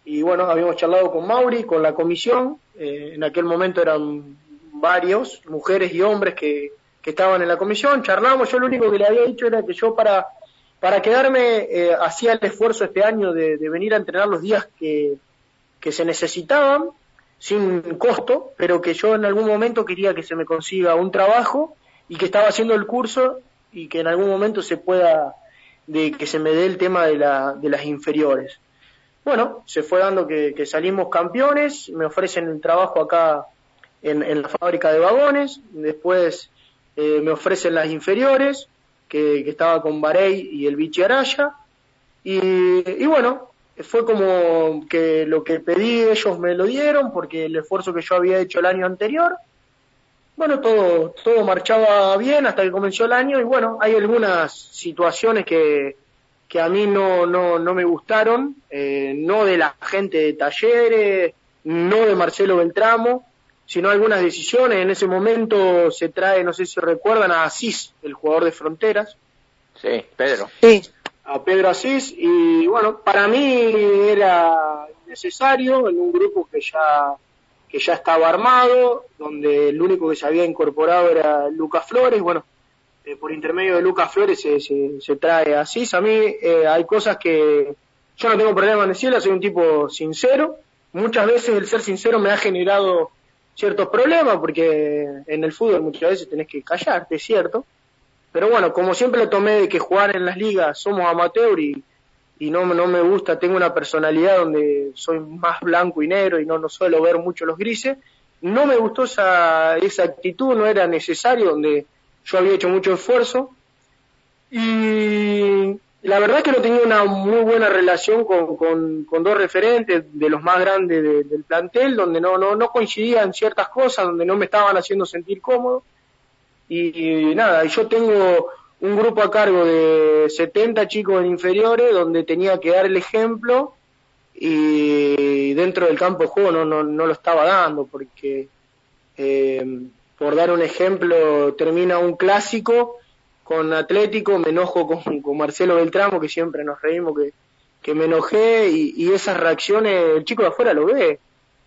y bueno, habíamos charlado con Mauri, con la comisión, eh, en aquel momento eran varios, mujeres y hombres que, que estaban en la comisión, charlamos, yo lo único que le había dicho era que yo para, para quedarme eh, hacía el esfuerzo este año de, venir a entrenar los días que, que se necesitaban, sin costo, pero que yo en algún momento quería que se me consiga un trabajo y que estaba haciendo el curso y que en algún momento se pueda, de que se me dé el tema de, la, de las inferiores. Bueno, se fue dando que, salimos campeones, me ofrecen el trabajo acá en la fábrica de vagones, después eh, me ofrecen las inferiores, que, estaba con Barey y el Vichy Araya, y, y bueno, fue como que lo que pedí ellos me lo dieron porque el esfuerzo que yo había hecho el año anterior bueno todo todo marchaba bien hasta que comenzó el año y bueno hay algunas situaciones que que a mí no no no me gustaron eh, no de la gente de talleres no de Marcelo Beltramo sino algunas decisiones. En ese momento se trae no sé si recuerdan a Asís el jugador de Fronteras. Sí Pedro. Sí. A Pedro Asís. Y bueno, para mí era necesario en un grupo que ya que ya estaba armado, donde el único que se había incorporado era Lucas Flores, bueno, eh, por intermedio de Lucas Flores se, se, se trae a Asís, a mí eh, hay cosas que yo no tengo problema en decirlas, soy un tipo sincero, muchas veces el ser sincero me ha generado ciertos problemas, porque en el fútbol muchas veces tenés que callarte, es cierto, pero bueno, como siempre lo tomé de que jugar en las ligas somos amateur y, y no, no me gusta, tengo una personalidad donde soy más blanco y negro y no, no suelo ver mucho los grises, no me gustó esa, esa actitud, no era necesario, donde yo había hecho mucho esfuerzo. Y, la verdad que no tenía una muy buena relación con, con, dos referentes de los más grandes del plantel, donde no, no, no coincidían ciertas cosas, donde no me estaban haciendo sentir cómodo. Y, nada, yo tengo un grupo a cargo de 70 chicos en inferiores, donde tenía que dar el ejemplo y dentro del campo de juego no, no, no lo estaba dando, porque eh, por dar un ejemplo, termina un clásico con Atlético, me enojo con, con Marcelo Beltramo, que siempre nos reímos que, que me enojé, y, esas reacciones el chico de afuera lo ve.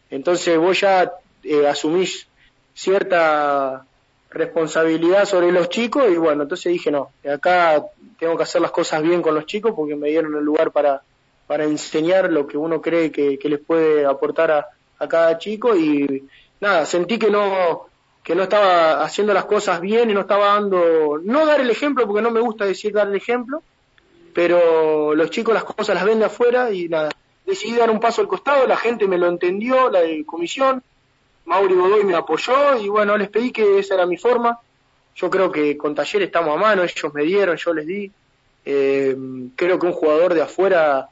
Entonces vos ya eh, asumís cierta responsabilidad sobre los chicos y bueno, entonces dije no, acá tengo que hacer las cosas bien con los chicos porque me dieron el lugar para, para enseñar lo que uno cree que, les puede aportar a, a cada chico y nada, sentí que no, que no estaba haciendo las cosas bien y no estaba dando, no dar el ejemplo porque no me gusta decir dar el ejemplo, pero los chicos las cosas las ven de afuera y nada, decidí dar un paso al costado, la gente me lo entendió, la de comisión, Mauri Godoy me apoyó y bueno, les pedí que esa era mi forma, yo creo que con Taller estamos a mano, ellos me dieron, yo les di, eh, creo que un jugador de afuera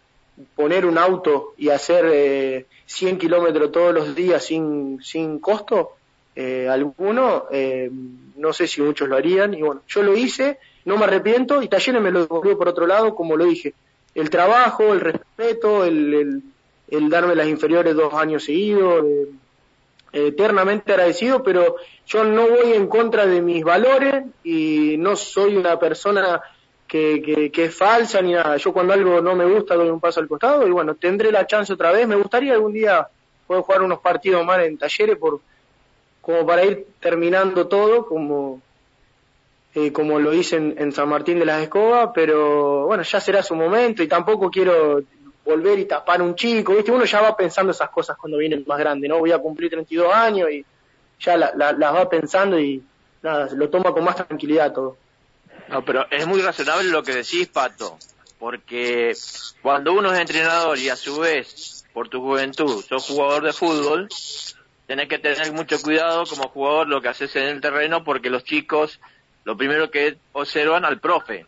poner un auto y hacer eh, 100 kilómetros todos los días sin, sin costo, eh, alguno, eh, no sé si muchos lo harían, y bueno, yo lo hice, no me arrepiento, y Talleres me lo devolvió por otro lado, como lo dije, el trabajo, el respeto, el, el, darme las inferiores dos años seguidos, eh, eternamente agradecido, pero yo no voy en contra de mis valores y no soy una persona que, que, es falsa ni nada. Yo cuando algo no me gusta doy un paso al costado y bueno, tendré la chance otra vez. Me gustaría algún día poder jugar unos partidos más en talleres por, como para ir terminando todo como eh, como lo hice en, San Martín de las Escobas, pero bueno, ya será su momento y tampoco quiero volver y tapar un chico, ¿viste? Uno ya va pensando esas cosas cuando viene más grande, ¿no? Voy a cumplir 32 años y ya las va pensando y nada, lo toma con más tranquilidad todo. No, pero es muy razonable lo que decís, Pato, porque cuando uno es entrenador y a su vez, por tu juventud, sos jugador de fútbol, tenés que tener mucho cuidado como jugador lo que haces en el terreno porque los chicos lo primero que observan al profe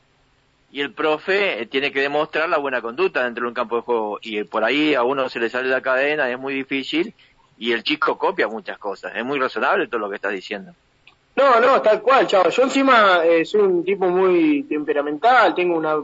y el profe eh, tiene que demostrar la buena conducta dentro de un campo de juego y por ahí a uno se le sale la cadena, es muy difícil y el chico copia muchas cosas, es muy razonable todo lo que estás diciendo. No, no, tal cual, chavo. Yo encima eh, soy un tipo muy temperamental, tengo una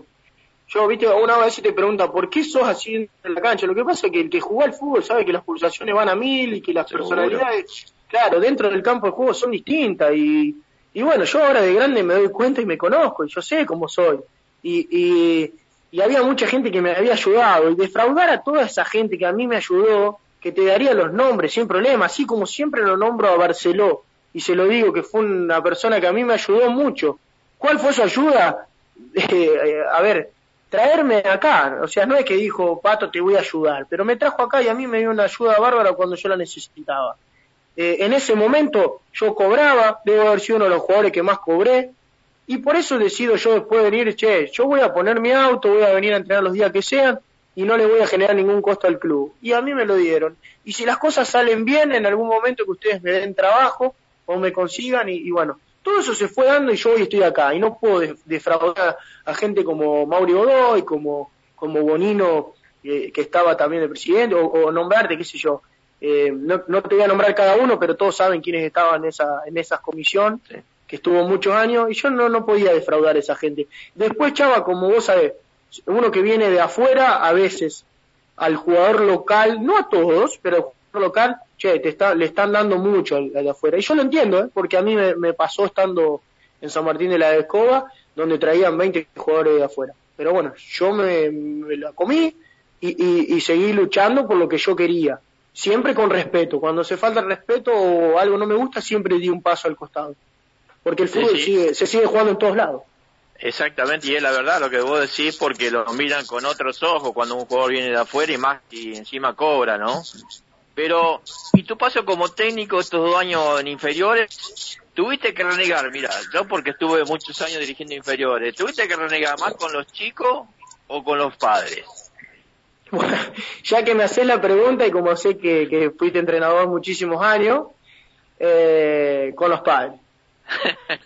yo, viste, una vez te pregunta, ¿por qué sos así en la cancha? Lo que pasa es que el que juega al fútbol sabe que las pulsaciones van a mil y que las personalidades, claro, dentro del campo de juego son distintas. Y, y bueno, yo ahora de grande me doy cuenta y me conozco y yo sé cómo soy. Y, y, y había mucha gente que me había ayudado. Y defraudar a toda esa gente que a mí me ayudó, que te daría los nombres sin problema, así como siempre lo nombro a Barceló. Y se lo digo que fue una persona que a mí me ayudó mucho. ¿Cuál fue su ayuda? Eh, a ver, traerme acá, o sea, no es que dijo, Pato, te voy a ayudar, pero me trajo acá y a mí me dio una ayuda bárbara cuando yo la necesitaba. Eh, en ese momento yo cobraba, debo haber sido uno de los jugadores que más cobré, y por eso decido yo después de venir, che, yo voy a poner mi auto, voy a venir a entrenar los días que sean, y no le voy a generar ningún costo al club. Y a mí me lo dieron. Y si las cosas salen bien, en algún momento que ustedes me den trabajo, o me consigan, y bueno, todo eso se fue dando y yo hoy estoy acá y no puedo defraudar a gente como Mauri Godoy, como, como Bonino, eh, que estaba también de presidente, o, nombrarte, qué sé yo. Eh, no, no, te voy a nombrar cada uno, pero todos saben quiénes estaban en esa, en esa comisión, que estuvo muchos años, y yo no, no podía defraudar a esa gente. Después, Chava, como vos sabés, uno que viene de afuera, a veces, al jugador local, no a todos, pero local, che, te está, le están dando mucho al, de afuera. Y yo lo entiendo, ¿eh? porque a mí me, pasó estando en San Martín de la Escoba, donde traían 20 jugadores de afuera. Pero bueno, yo me, la comí y, y, seguí luchando por lo que yo quería. Siempre con respeto. Cuando se falta el respeto o algo no me gusta, siempre di un paso al costado. Porque el fútbol Sigue, se sigue jugando en todos lados. Exactamente, y es la verdad lo que vos decís porque lo miran con otros ojos cuando un jugador viene de afuera y más y encima cobra, ¿no? Pero, ¿y tu paso como técnico estos dos años en inferiores? Tuviste que renegar, mira, yo porque estuve muchos años dirigiendo inferiores, ¿tuviste que renegar más con los chicos o con los padres? Bueno, ya que me haces la pregunta y como sé que, fuiste entrenador muchísimos años, eh, con los padres.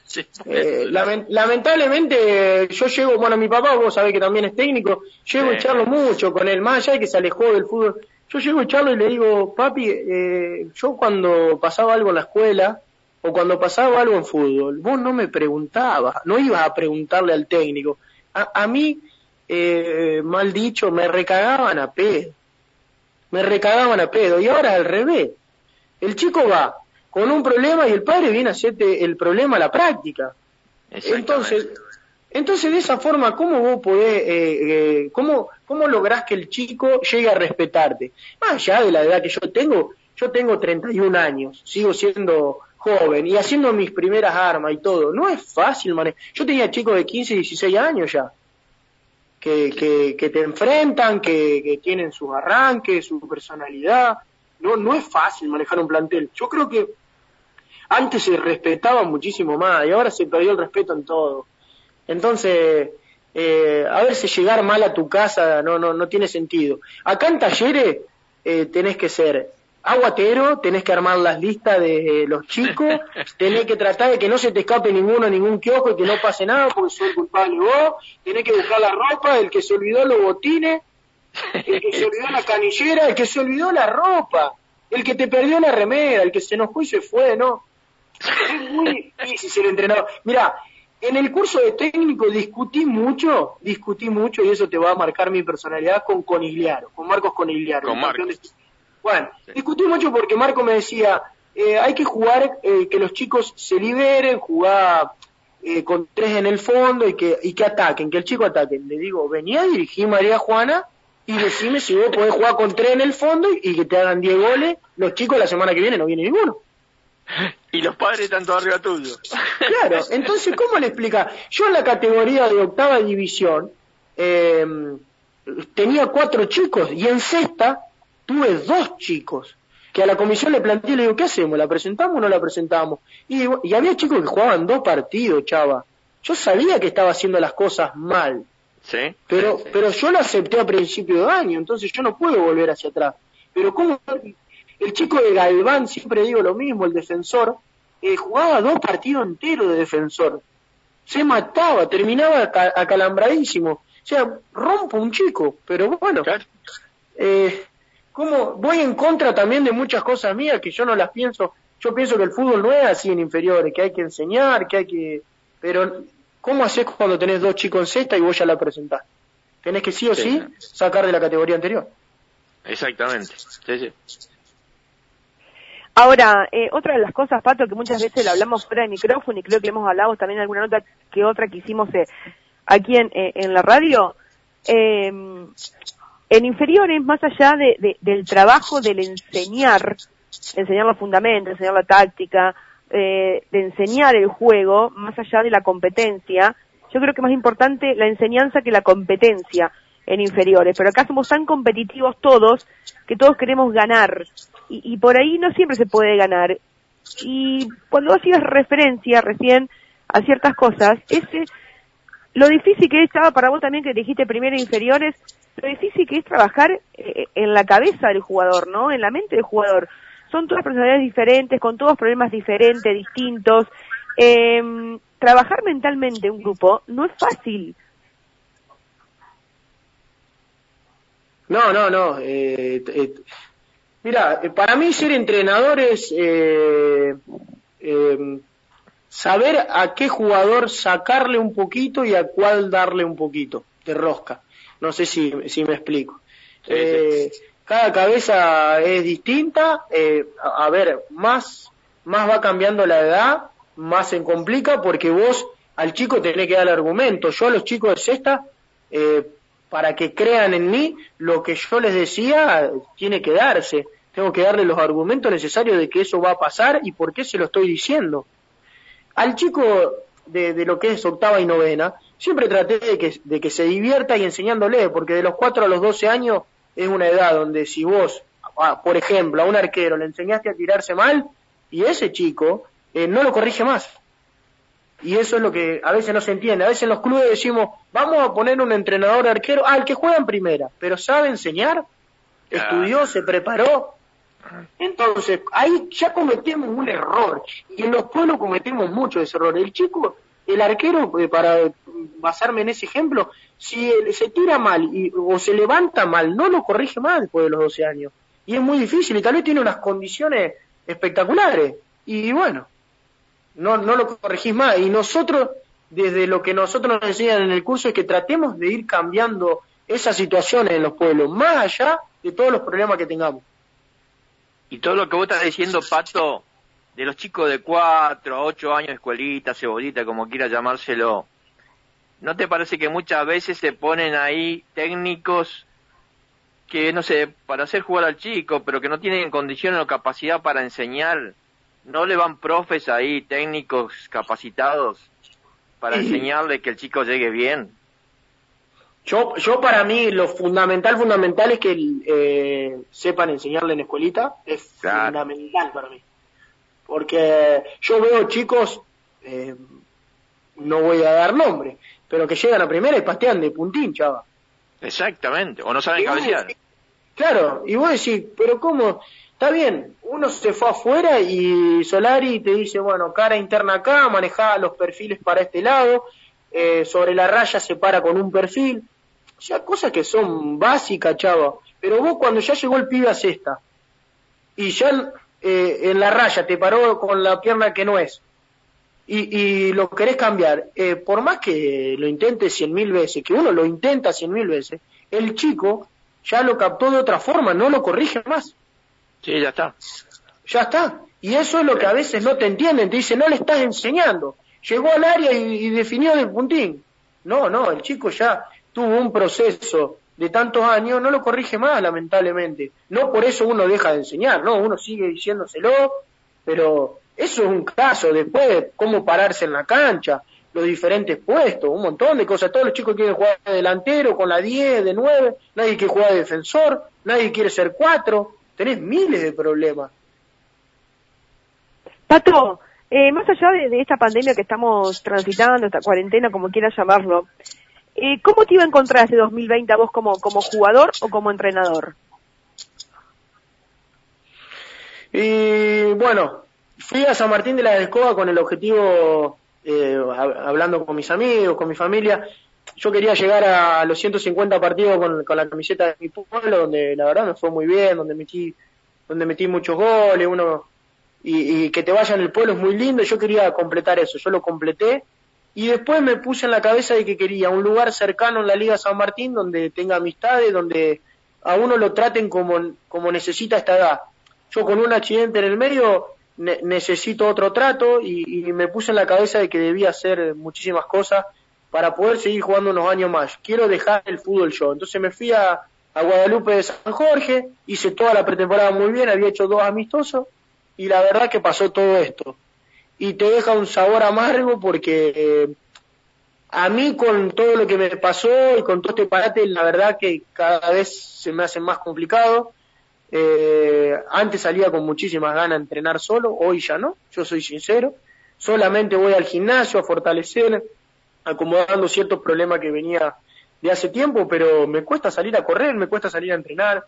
Eh, lamentablemente yo llego, bueno, mi papá, vos sabés que también es técnico, llego y charlo mucho con él, más allá de que se alejó del fútbol. Yo llego y charlo y le digo, papi, eh, yo cuando pasaba algo en la escuela o cuando pasaba algo en fútbol, vos no me preguntabas, no ibas a preguntarle al técnico. A, a mí, eh, mal dicho, me recagaban a pedo. Me recagaban a pedo. Y ahora al revés. El chico va con un problema y el padre viene a hacerte el problema a la práctica. Entonces, entonces de esa forma, ¿cómo vos podés, eh, eh, cómo, cómo lográs que el chico llegue a respetarte? Más allá de la edad que yo tengo, yo tengo 31 años, sigo siendo joven y haciendo mis primeras armas y todo. No es fácil manejar. Yo tenía chicos de 15, 16 años ya, que, que, que te enfrentan, que, que tienen sus arranques, su personalidad. No, no es fácil manejar un plantel. Yo creo que antes se respetaba muchísimo más y ahora se perdió el respeto en todo. Entonces, eh, a ver si llegar mal a tu casa no, no, no tiene sentido. Acá en talleres eh, tenés que ser aguatero, tenés que armar las listas de los chicos, tenés que tratar de que no se te escape ninguno, ningún kiosco y que no pase nada porque soy culpable vos, tenés que buscar la ropa, el que se olvidó los botines, el que se olvidó la canillera, el que se olvidó la ropa, el que te perdió la remera, el que se enojó y se fue, ¿no? Es muy difícil ser entrenador. Mira, en el curso de técnico discutí mucho, discutí mucho y eso te va a marcar mi personalidad con Conigliaro, con Marcos Conigliaro. Con Marcos. Bueno, discutí mucho porque Marco me decía, eh, hay que jugar, eh, que los chicos se liberen, jugar eh, con tres en el fondo y que, y que ataquen, que el chico ataque. Le digo, venía a dirigir María Juana y decime si vos podés jugar con tres en el fondo y, y que te hagan 10 goles. Los chicos la semana que viene no viene ninguno. Y los padres están todos arriba tuyo. Claro, entonces, ¿cómo le explica? Yo en la categoría de octava división eh, tenía cuatro chicos y en sexta tuve dos chicos que a la comisión le planteé, le digo, ¿qué hacemos? ¿La presentamos o no la presentamos? Y, y había chicos que jugaban dos partidos, chava. Yo sabía que estaba haciendo las cosas mal, ¿Sí? pero, Sí, sí. pero yo lo acepté a principio de año, entonces yo no puedo volver hacia atrás. Pero ¿cómo? El chico de Galván, siempre digo lo mismo, el defensor, eh, jugaba dos partidos enteros de defensor. Se mataba, terminaba aca- acalambradísimo. O sea, rompo un chico, pero bueno, Claro. eh, ¿cómo? voy en contra también de muchas cosas mías que yo no las pienso. Yo pienso que el fútbol no es así en inferiores, que hay que enseñar, que hay que... Pero, ¿cómo haces cuando tenés dos chicos en cesta y vos ya la presentás? Tenés que sí o sí, Sí. sacar de la categoría anterior. Exactamente. Sí, sí. Ahora, eh, otra de las cosas, Pato, que muchas veces lo hablamos fuera de micrófono y creo que hemos hablado también en alguna nota que otra que hicimos eh, aquí en, eh, en la radio, eh, en inferiores, más allá de- del trabajo del enseñar, enseñar los fundamentos, enseñar la táctica, eh, de enseñar el juego, más allá de la competencia, yo creo que más importante la enseñanza que la competencia en inferiores. Pero acá somos tan competitivos todos que todos queremos ganar. Y, y por ahí no siempre se puede ganar. Y cuando hacías referencia recién a ciertas cosas, ese, lo difícil que es, Chava, para vos también que dijiste primero inferiores, lo difícil que es trabajar eh, en la cabeza del jugador, ¿no? En la mente del jugador. Son todas personalidades diferentes, con todos problemas diferentes, distintos. Eh, trabajar mentalmente un grupo no es fácil. No, no, no. Eh, eh, mira, eh, para mí ser entrenador es eh, eh, saber a qué jugador sacarle un poquito y a cuál darle un poquito de rosca. No sé si, si me explico. Sí, Eh, cada cabeza es distinta. a, a ver, más, más va cambiando la edad, más se complica porque vos al chico tenés que dar el argumento. Yo a los chicos de sexta, eh, para que crean en mí, lo que yo les decía tiene que darse. Tengo que darle los argumentos necesarios de que eso va a pasar y por qué se lo estoy diciendo. Al chico de, de lo que es octava y novena, siempre traté de que, de que se divierta y enseñándole, porque de los 4 a los 12 años es una edad donde si vos, por ejemplo, a un arquero le enseñaste a tirarse mal, y ese chico eh, no lo corrige más. Y eso es lo que a veces no se entiende. A veces en los clubes decimos, vamos a poner un entrenador arquero, ah, el que juega en primera, pero sabe enseñar, estudió, se preparó. Entonces, ahí ya cometemos un error. Y en los pueblos cometemos mucho ese error. El chico, el arquero, eh, para basarme en ese ejemplo, si se tira mal y, o se levanta mal, no lo corrige más después de los 12 años. Y es muy difícil y tal vez tiene unas condiciones espectaculares. Y bueno, no, no lo corregís más. Y nosotros, desde lo que nosotros nos enseñan en el curso, es que tratemos de ir cambiando esas situaciones en los pueblos, más allá de todos los problemas que tengamos. Y todo lo que vos estás diciendo, Pato, de los chicos de cuatro a ocho años, escuelita, cebolita, como quiera llamárselo, ¿no te parece que muchas veces se ponen ahí técnicos que, no sé, para hacer jugar al chico, pero que no tienen condiciones o capacidad para enseñar? ¿No le van profes ahí, técnicos capacitados, para enseñarle que el chico llegue bien? Yo, yo para mí lo fundamental, fundamental es que eh, sepan enseñarle en escuelita, es fundamental para mí. Porque yo veo chicos, eh, no voy a dar nombre, pero que llegan a primera y pastean de puntín, chava. Exactamente, o no saben cabecear. Claro, y vos decís, pero ¿cómo? Está bien, uno se fue afuera y Solari te dice, bueno, cara interna acá, maneja los perfiles para este lado, eh, sobre la raya se para con un perfil, o sea, cosas que son básicas, chavo. Pero vos cuando ya llegó el pibe a cesta y ya eh, en la raya te paró con la pierna que no es y, y lo querés cambiar, eh, por más que lo intentes cien mil veces, que uno lo intenta cien mil veces, el chico ya lo captó de otra forma, no lo corrige más. Sí, ya está. Ya está. Y eso es lo que a veces no te entienden, te dicen, no le estás enseñando. Llegó al área y, definió del puntín. No, no, el chico ya tuvo un proceso de tantos años, no lo corrige más, lamentablemente. No por eso uno deja de enseñar, no, uno sigue diciéndoselo, pero eso es un caso. Después, cómo pararse en la cancha, los diferentes puestos, un montón de cosas. Todos los chicos quieren jugar de delantero, con la 10, de 9, nadie quiere jugar de defensor, nadie quiere ser 4. Tenés miles de problemas. Pato, eh, más allá de, de, esta pandemia que estamos transitando, esta cuarentena, como quieras llamarlo, eh, ¿Cómo te iba a encontrar este 2020 a vos como, como jugador o como entrenador? Y bueno, fui a San Martín de la Escoba con el objetivo, eh, hablando con mis amigos, con mi familia, yo quería llegar a los 150 partidos con, la camiseta de mi pueblo, donde la verdad me fue muy bien, donde metí, donde metí muchos goles, uno, y, que te vaya en el pueblo es muy lindo, yo quería completar eso, yo lo completé, y después me puse en la cabeza de que quería un lugar cercano en la Liga San Martín donde tenga amistades, donde a uno lo traten como, como necesita esta edad. Yo con un accidente en el medio ne necesito otro trato y, y, me puse en la cabeza de que debía hacer muchísimas cosas para poder seguir jugando unos años más. Quiero dejar el fútbol yo. Entonces me fui a, a Guadalupe de San Jorge, hice toda la pretemporada muy bien, había hecho dos amistosos y la verdad que pasó todo esto y te deja un sabor amargo porque eh, a mí con todo lo que me pasó y con todo este parate, la verdad que cada vez se me hace más complicado. Eh, antes salía con muchísimas ganas de entrenar solo, hoy ya no, yo soy sincero. Solamente voy al gimnasio a fortalecer, acomodando ciertos problemas que venía de hace tiempo, pero me cuesta salir a correr, me cuesta salir a entrenar.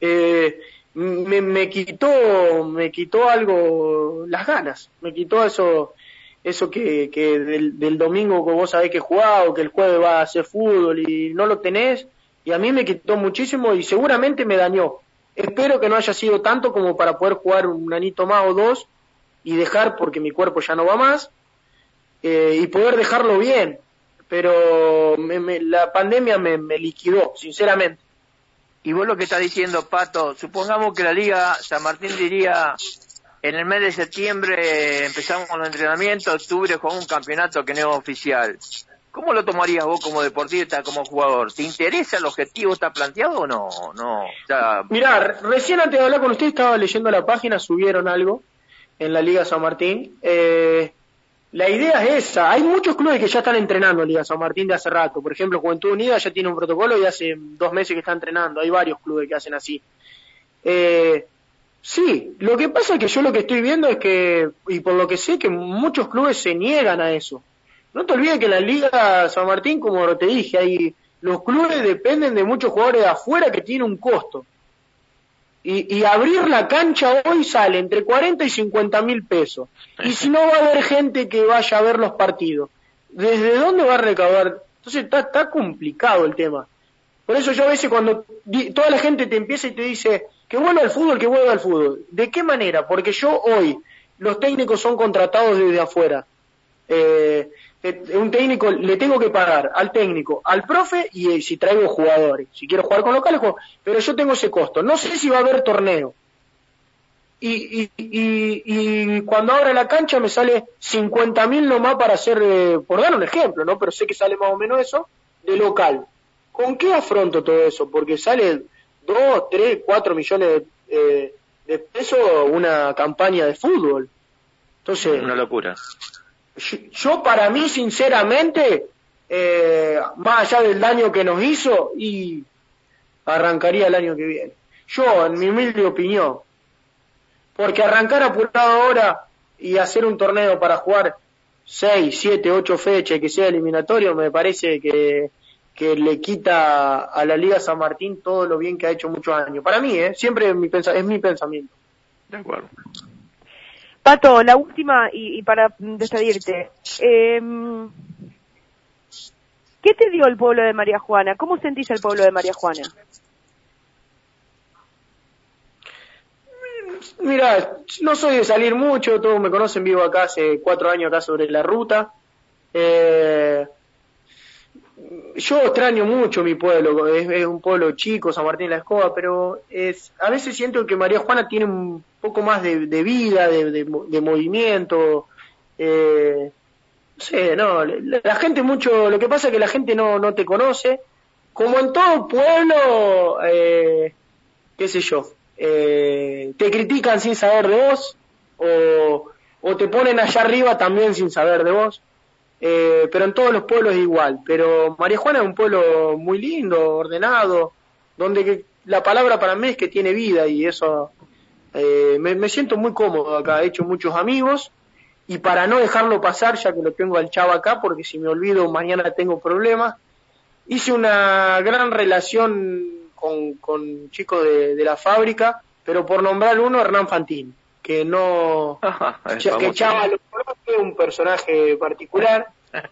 Eh, me, me quitó, me quitó algo, las ganas, me quitó eso, eso que, que del, del domingo que vos sabés que jugás o que el jueves va a hacer fútbol y no lo tenés, y a mí me quitó muchísimo y seguramente me dañó. Espero que no haya sido tanto como para poder jugar un anito más o dos y dejar porque mi cuerpo ya no va más eh, y poder dejarlo bien. Pero me, me, la pandemia me, me liquidó, sinceramente. Y vos lo que estás diciendo, Pato, supongamos que la Liga San Martín diría, en el mes de septiembre empezamos con los entrenamientos, octubre jugamos un campeonato que no es oficial. ¿Cómo lo tomarías vos como deportista, como jugador? ¿Te interesa el objetivo está planteado o no? no. Mirá, recién antes de hablar con usted estaba leyendo la página, subieron algo en la Liga San Martín. Eh, la idea es esa. Hay muchos clubes que ya están entrenando en Liga San Martín de hace rato. Por ejemplo, Juventud Unida ya tiene un protocolo y hace dos meses que está entrenando. Hay varios clubes que hacen así. Eh, sí, lo que pasa es que yo lo que estoy viendo es que, y por lo que sé, que muchos clubes se niegan a eso. No te olvides que la Liga San Martín, como te dije, hay, los clubes dependen de muchos jugadores de afuera que tienen un costo. Y, y abrir la cancha hoy sale entre 40 y 50 mil pesos. Y si no va a haber gente que vaya a ver los partidos, ¿desde dónde va a recaudar? Entonces está, está complicado el tema. Por eso yo a veces cuando toda la gente te empieza y te dice que vuelva al fútbol, que vuelva al fútbol. ¿De qué manera? Porque yo hoy, los técnicos son contratados desde afuera. Eh, un técnico le tengo que pagar al técnico, al profe y eh, si traigo jugadores. Si quiero jugar con locales, juego. pero yo tengo ese costo. No sé si va a haber torneo. Y, y, y, cuando abra la cancha me sale 50 mil nomás para hacer, eh, por dar un ejemplo, ¿no? Pero sé que sale más o menos eso, de local. ¿Con qué afronto todo eso? Porque sale 2, 3, 4 millones de, eh, de pesos una campaña de fútbol. Entonces, Una locura. Yo, para mí, sinceramente, eh, más allá del daño que nos hizo, y arrancaría el año que viene. Yo, en mi humilde opinión, porque arrancar apurado ahora y hacer un torneo para jugar 6, 7, 8 fechas que sea eliminatorio, me parece que, que le quita a la Liga San Martín todo lo bien que ha hecho muchos años. Para mí, ¿eh? siempre mi, es mi pensamiento. De acuerdo. Pato, la última y, y para despedirte. Em, ¿Qué te dio el pueblo de María Juana? ¿Cómo sentís el pueblo de María Juana? Mira, no soy de salir mucho, todos me conocen, vivo acá hace cuatro años acá sobre la ruta. Eh, yo extraño mucho mi pueblo, es, un pueblo chico, San Martín de la Escoba, pero es, a veces siento que María Juana tiene un poco más de, vida, de movimiento. Eh, no sé, no, la, la gente mucho, lo que pasa es que la gente no, no te conoce. Como en todo pueblo, eh, qué sé yo, eh, te critican sin saber de vos o, o te ponen allá arriba también sin saber de vos. Eh, pero en todos los pueblos es igual. Pero María Juana es un pueblo muy lindo, ordenado, donde que- la palabra para mí es que tiene vida y eso eh, me, siento muy cómodo acá. He hecho muchos amigos y para no dejarlo pasar, ya que lo tengo al chavo acá, porque si me olvido mañana tengo problemas, hice una gran relación con, con chicos de, de la fábrica, pero por nombrar uno, Hernán Fantín, que no, Cha- que. Chava lo conoce, un personaje particular.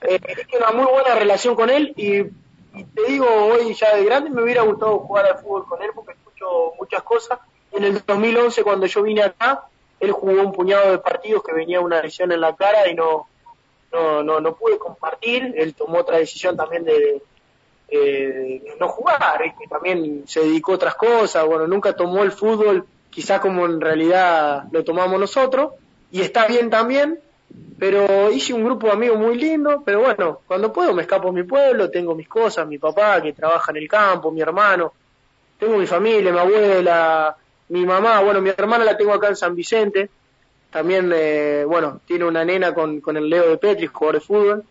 Eh, una muy buena relación con él y, y te digo, hoy ya de grande me hubiera gustado jugar al fútbol con él porque escucho muchas cosas. En el 2011, cuando yo vine acá, él jugó un puñado de partidos que venía una lesión en la cara y no, no, no, no pude compartir. Él tomó otra decisión también de, eh, de no jugar, y que también se dedicó a otras cosas. Bueno, nunca tomó el fútbol quizá como en realidad lo tomamos nosotros, y está bien también, pero hice un grupo de amigos muy lindo, pero bueno, cuando puedo me escapo a mi pueblo, tengo mis cosas, mi papá que trabaja en el campo, mi hermano, tengo mi familia, mi abuela, mi mamá, bueno, mi hermana la tengo acá en San Vicente, también, eh, bueno, tiene una nena con, con el Leo de Petri, jugador de fútbol,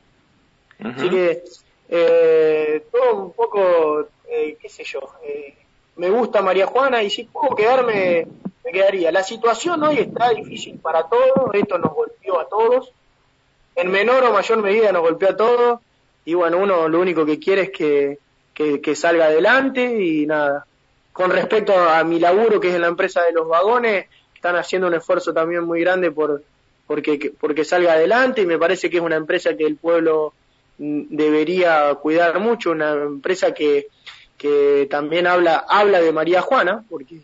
así que eh, todo un poco, eh, qué sé yo, eh, me gusta María Juana y si puedo quedarme, me quedaría. La situación hoy está difícil para todos, esto nos golpeó a todos, en menor o mayor medida nos golpeó a todos y bueno, uno lo único que quiere es que, que, salga adelante y nada. Con respecto a mi laburo que es en la empresa de los vagones, están haciendo un esfuerzo también muy grande por porque, que- porque salga adelante y me parece que es una empresa que el pueblo mm, debería cuidar mucho, una empresa que, que también habla, habla de María Juana, porque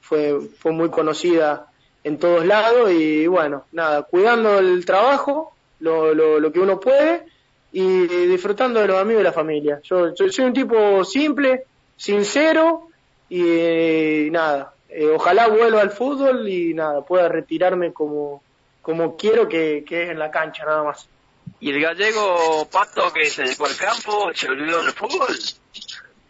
fue, fue muy conocida en todos lados y bueno, nada, cuidando el trabajo, lo, lo, lo que uno puede y disfrutando de los amigos y la familia. Yo, soy un tipo simple, sincero y nada, eh, ojalá vuelva al fútbol y nada, pueda retirarme como, como quiero que, que es en la cancha nada más. ¿Y el gallego Pato que se dedicó al campo se olvidó del fútbol?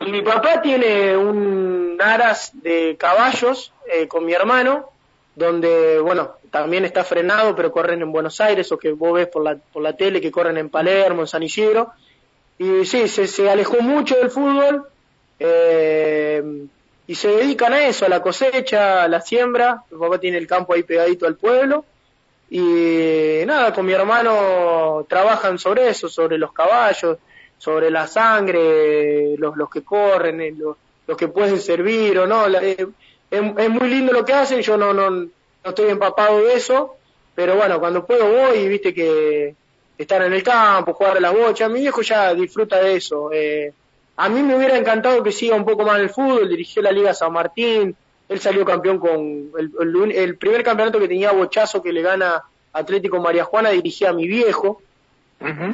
Y mi papá tiene un aras de caballos eh, con mi hermano, donde, bueno, también está frenado, pero corren en Buenos Aires, o que vos ves por la, por la tele que corren en Palermo, en San Isidro. Y sí, se, se alejó mucho del fútbol eh, y se dedican a eso, a la cosecha, a la siembra. Mi papá tiene el campo ahí pegadito al pueblo. Y nada, con mi hermano trabajan sobre eso, sobre los caballos, sobre la sangre, los, los que corren, eh, los, los que pueden servir o no. La- eh, es, muy lindo lo que hacen, yo no, no, no estoy empapado de eso, pero bueno, cuando puedo voy viste que estar en el campo, jugar a la bocha, mi viejo ya disfruta de eso. Eh, a mí me hubiera encantado que siga un poco más el fútbol, dirigió la Liga San Martín, él salió campeón con el, primer campeonato que tenía Bochazo que le gana Atlético María Juana, dirigía a mi viejo.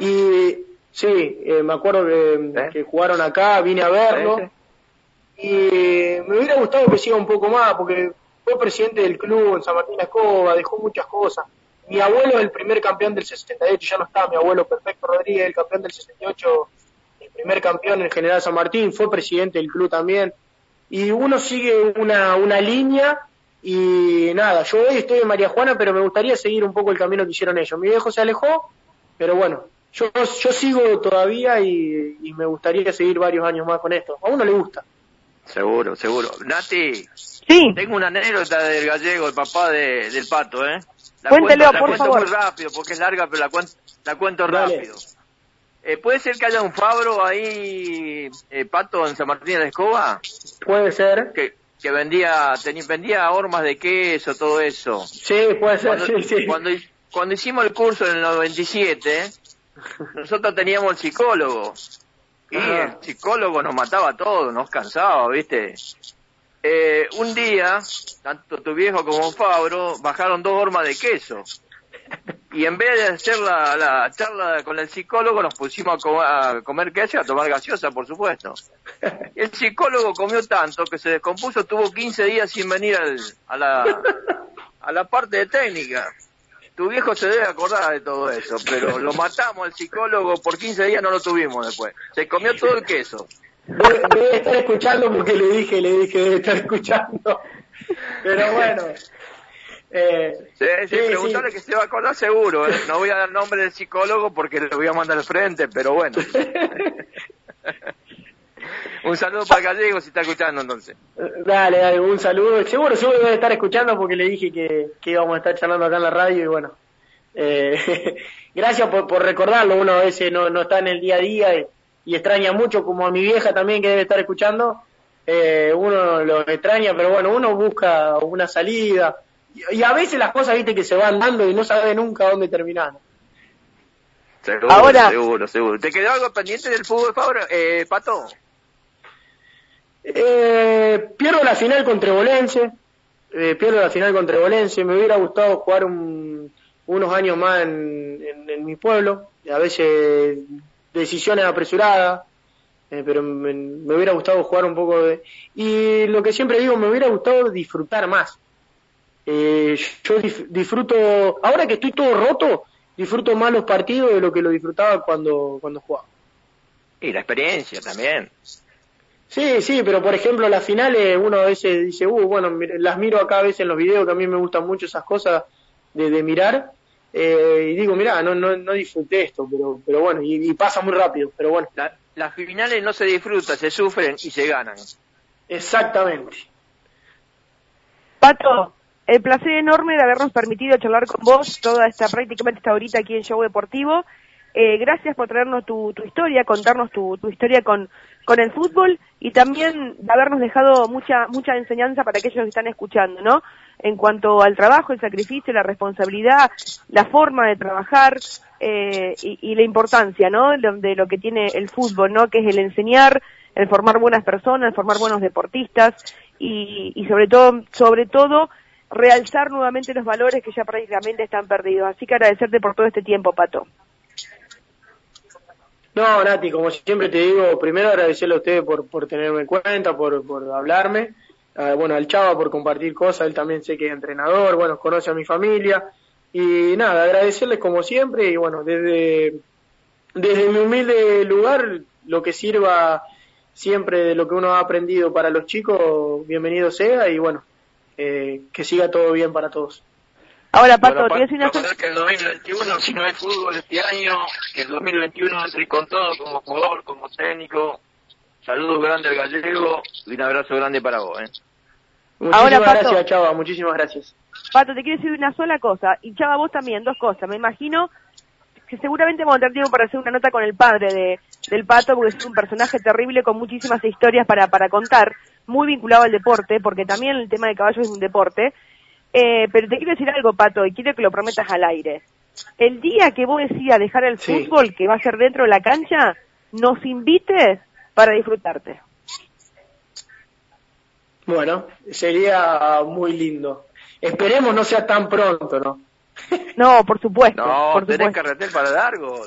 Y sí, eh, me acuerdo que, jugaron acá, vine a verlo. Y me hubiera gustado que siga un poco más, porque fue presidente del club en San Martín Escoba, dejó muchas cosas. Mi abuelo es el primer campeón del 68, ya no está mi abuelo Perfecto Rodríguez, el campeón del 68, el primer campeón en General San Martín, fue presidente del club también. Y uno sigue una, una línea y nada, yo hoy estoy en María Juana, pero me gustaría seguir un poco el camino que hicieron ellos. Mi viejo se alejó, pero bueno, yo, yo sigo todavía y, y me gustaría seguir varios años más con esto. A uno le gusta. Seguro, seguro. Nati, sí. tengo una anécdota del gallego, el papá de, del pato, ¿eh? La Cuéntelo, cuento, la por cuento favor. muy rápido, porque es larga, pero la cuento, la cuento rápido. Eh, ¿Puede ser que haya un Fabro ahí, eh, Pato, en San Martín de la Escoba? Puede ser. Que, que vendía, tenía, vendía hormas de queso, todo eso. Sí, puede ser, Cuando, sí, sí. cuando, cuando hicimos el curso en el 97, nosotros teníamos el psicólogo. Y Ajá. el psicólogo nos mataba a todos, nos cansaba, ¿viste? Eh, un día, tanto tu viejo como Fabro bajaron dos hormas de queso. Y en vez de hacer la, la charla con el psicólogo, nos pusimos a, co- a comer queso y a tomar gaseosa, por supuesto. El psicólogo comió tanto que se descompuso, tuvo 15 días sin venir al- a, la, a la parte de técnica. Tu viejo se debe acordar de todo eso, pero lo matamos al psicólogo, por 15 días no lo tuvimos después. Se comió todo el queso. Debe, debe estar escuchando porque le dije, le dije, debe estar escuchando. Pero bueno. Eh, Sí, sí, Sí, preguntale sí. que se va a acordar seguro. ¿eh? No voy a dar nombre del psicólogo porque le voy a mandar al frente, pero bueno. Un saludo para Gallego si está escuchando entonces. Dale, dale, un saludo. Seguro, seguro debe estar escuchando porque le dije que, que íbamos a estar charlando acá en la radio y bueno. Eh, gracias por, por recordarlo, uno a veces no, no está en el día a día y, y extraña mucho, como a mi vieja también que debe estar escuchando, eh, uno lo extraña, pero bueno, uno busca una salida y, y a veces las cosas, viste, que se van dando y no sabe nunca dónde terminar. Seguro, Ahora- seguro, seguro. ¿Te quedó algo pendiente del fútbol, Fabro? Eh, Pato. Eh, pierdo la final contra Trebolense, eh, pierdo la final contra Trebolense, me hubiera gustado jugar un- unos años más en, en- mi pueblo, a veces decisiones apresuradas, eh, pero me, hubiera gustado jugar un poco de... Y lo que siempre digo, me hubiera gustado disfrutar más. Eh, yo disfruto, ahora que estoy todo roto, disfruto más los partidos de lo que lo disfrutaba cuando, cuando jugaba. Y la experiencia también. Sí, sí, pero por ejemplo las finales uno a veces dice, uh, bueno, las miro acá a veces en los videos que a mí me gustan mucho esas cosas de, de mirar eh, y digo, mira, no, no, no disfruté esto, pero, pero bueno, y, y pasa muy rápido, pero bueno, La- las finales no se disfrutan, se sufren y se ganan. exactamente. Pato, el placer enorme de habernos permitido charlar con vos toda esta, prácticamente esta horita aquí en Show Deportivo. Eh, gracias por traernos tu, tu historia, contarnos tu, tu historia con, con el fútbol y también de habernos dejado mucha, mucha enseñanza para aquellos que están escuchando, ¿no? En cuanto al trabajo, el sacrificio, la responsabilidad, la forma de trabajar eh, y, la importancia, ¿no? De, lo que tiene el fútbol, ¿no? Que es el enseñar, el formar buenas personas, formar buenos deportistas y, y sobre todo, sobre todo, realzar nuevamente los valores que ya prácticamente están perdidos. Así que agradecerte por todo este tiempo, Pato. No, Nati, como siempre te digo, primero agradecerle a ustedes por, por tenerme en cuenta, por, por hablarme. Ah, bueno, al Chava por compartir cosas, él también sé que es entrenador, bueno, conoce a mi familia. Y nada, agradecerles como siempre y bueno, desde, desde mi humilde lugar, lo que sirva siempre de lo que uno ha aprendido para los chicos, bienvenido sea y bueno, eh, que siga todo bien para todos. Ahora, Pato, Bueno, te voy a decir una ojalá que el 2021, si no hay fútbol este año, que el 2021 entre con todo, como jugador, como técnico. Saludos grandes al gallego y un abrazo grande para vos. ¿eh? Muchísimas Ahora, Pato. gracias, Chava, muchísimas gracias. Pato, te quiero decir una sola cosa, y Chava, vos también, dos cosas. Me imagino que seguramente vamos a tener tiempo para hacer una nota con el padre de, del Pato, porque es un personaje terrible con muchísimas historias para, para contar. muy vinculado al deporte, porque también el tema de caballos es un deporte. Eh, pero te quiero decir algo, Pato, y quiero que lo prometas al aire. El día que vos decidas dejar el Sí. fútbol, que va a ser dentro de la cancha, nos invites para disfrutarte. Bueno, sería muy lindo. Esperemos no sea tan pronto, ¿no? No, por supuesto. No, por tenés supuesto. carretel para largo.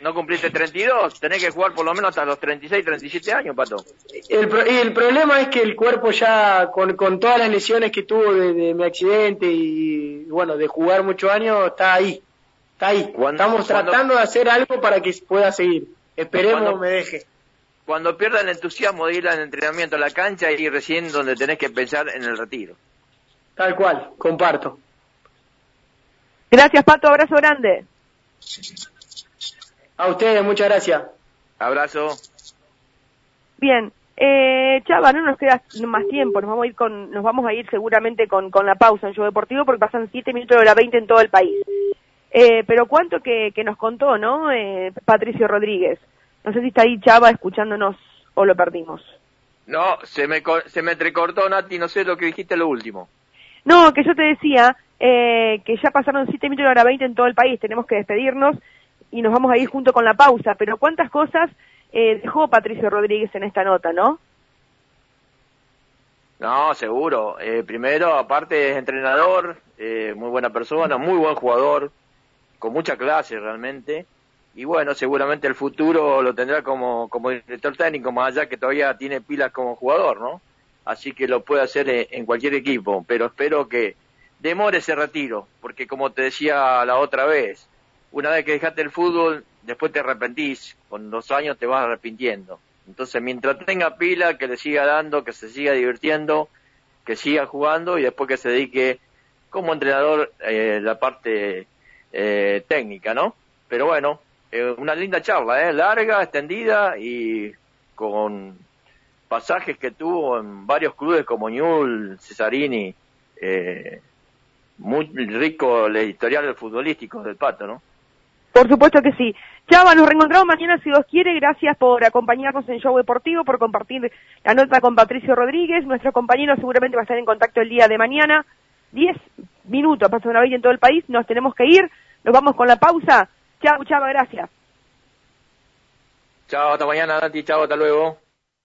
No cumpliste 32, tenés que jugar por lo menos hasta los 36, 37 años, Pato. El, pro- y el problema es que el cuerpo ya, con, con todas las lesiones que tuvo de, de mi accidente y, bueno, de jugar muchos años, está ahí. Está ahí. Cuando- Estamos cuando- tratando de hacer algo para que pueda seguir. Esperemos Cuando- me deje. Cuando pierda el entusiasmo de ir al entrenamiento a la cancha y recién donde tenés que pensar en el retiro. Tal cual, comparto. Gracias, Pato. Abrazo grande. A ustedes, muchas gracias. Abrazo. Bien, eh, Chava, no nos queda más tiempo, nos vamos a ir con, nos vamos a ir seguramente con, con la pausa en Show Deportivo porque pasan 7 minutos de hora 20 en todo el país. Eh, pero cuánto que, que nos contó, ¿no? Eh, Patricio Rodríguez. No sé si está ahí Chava escuchándonos o lo perdimos. No, se me, co- se me entrecortó, Nati, no sé lo que dijiste lo último. No, que yo te decía eh, que ya pasaron 7 minutos de hora 20 en todo el país, tenemos que despedirnos y nos vamos a ir junto con la pausa, pero cuántas cosas eh, dejó Patricio Rodríguez en esta nota, ¿no? No, seguro. Eh, primero, aparte es entrenador, eh, muy buena persona, muy buen jugador, con mucha clase realmente. Y bueno, seguramente el futuro lo tendrá como, como director técnico, más allá que todavía tiene pilas como jugador, ¿no? Así que lo puede hacer en, en cualquier equipo, pero espero que demore ese retiro, porque como te decía la otra vez, una vez que dejaste el fútbol, después te arrepentís, con los años te vas arrepintiendo. Entonces, mientras tenga pila, que le siga dando, que se siga divirtiendo, que siga jugando y después que se dedique como entrenador eh, la parte eh, técnica, ¿no? Pero bueno, eh, una linda charla, ¿eh? Larga, extendida y con pasajes que tuvo en varios clubes como Ñul, Cesarini, eh, muy rico el historial futbolístico del Pato, ¿no? Por supuesto que sí. Chava, nos reencontramos mañana si Dios quiere. Gracias por acompañarnos en Show Deportivo, por compartir la nota con Patricio Rodríguez. Nuestro compañero seguramente va a estar en contacto el día de mañana. Diez minutos, pasa una vez en todo el país. Nos tenemos que ir. Nos vamos con la pausa. Chao, Chava, gracias. Chao, hasta mañana, Nati, chao, hasta luego.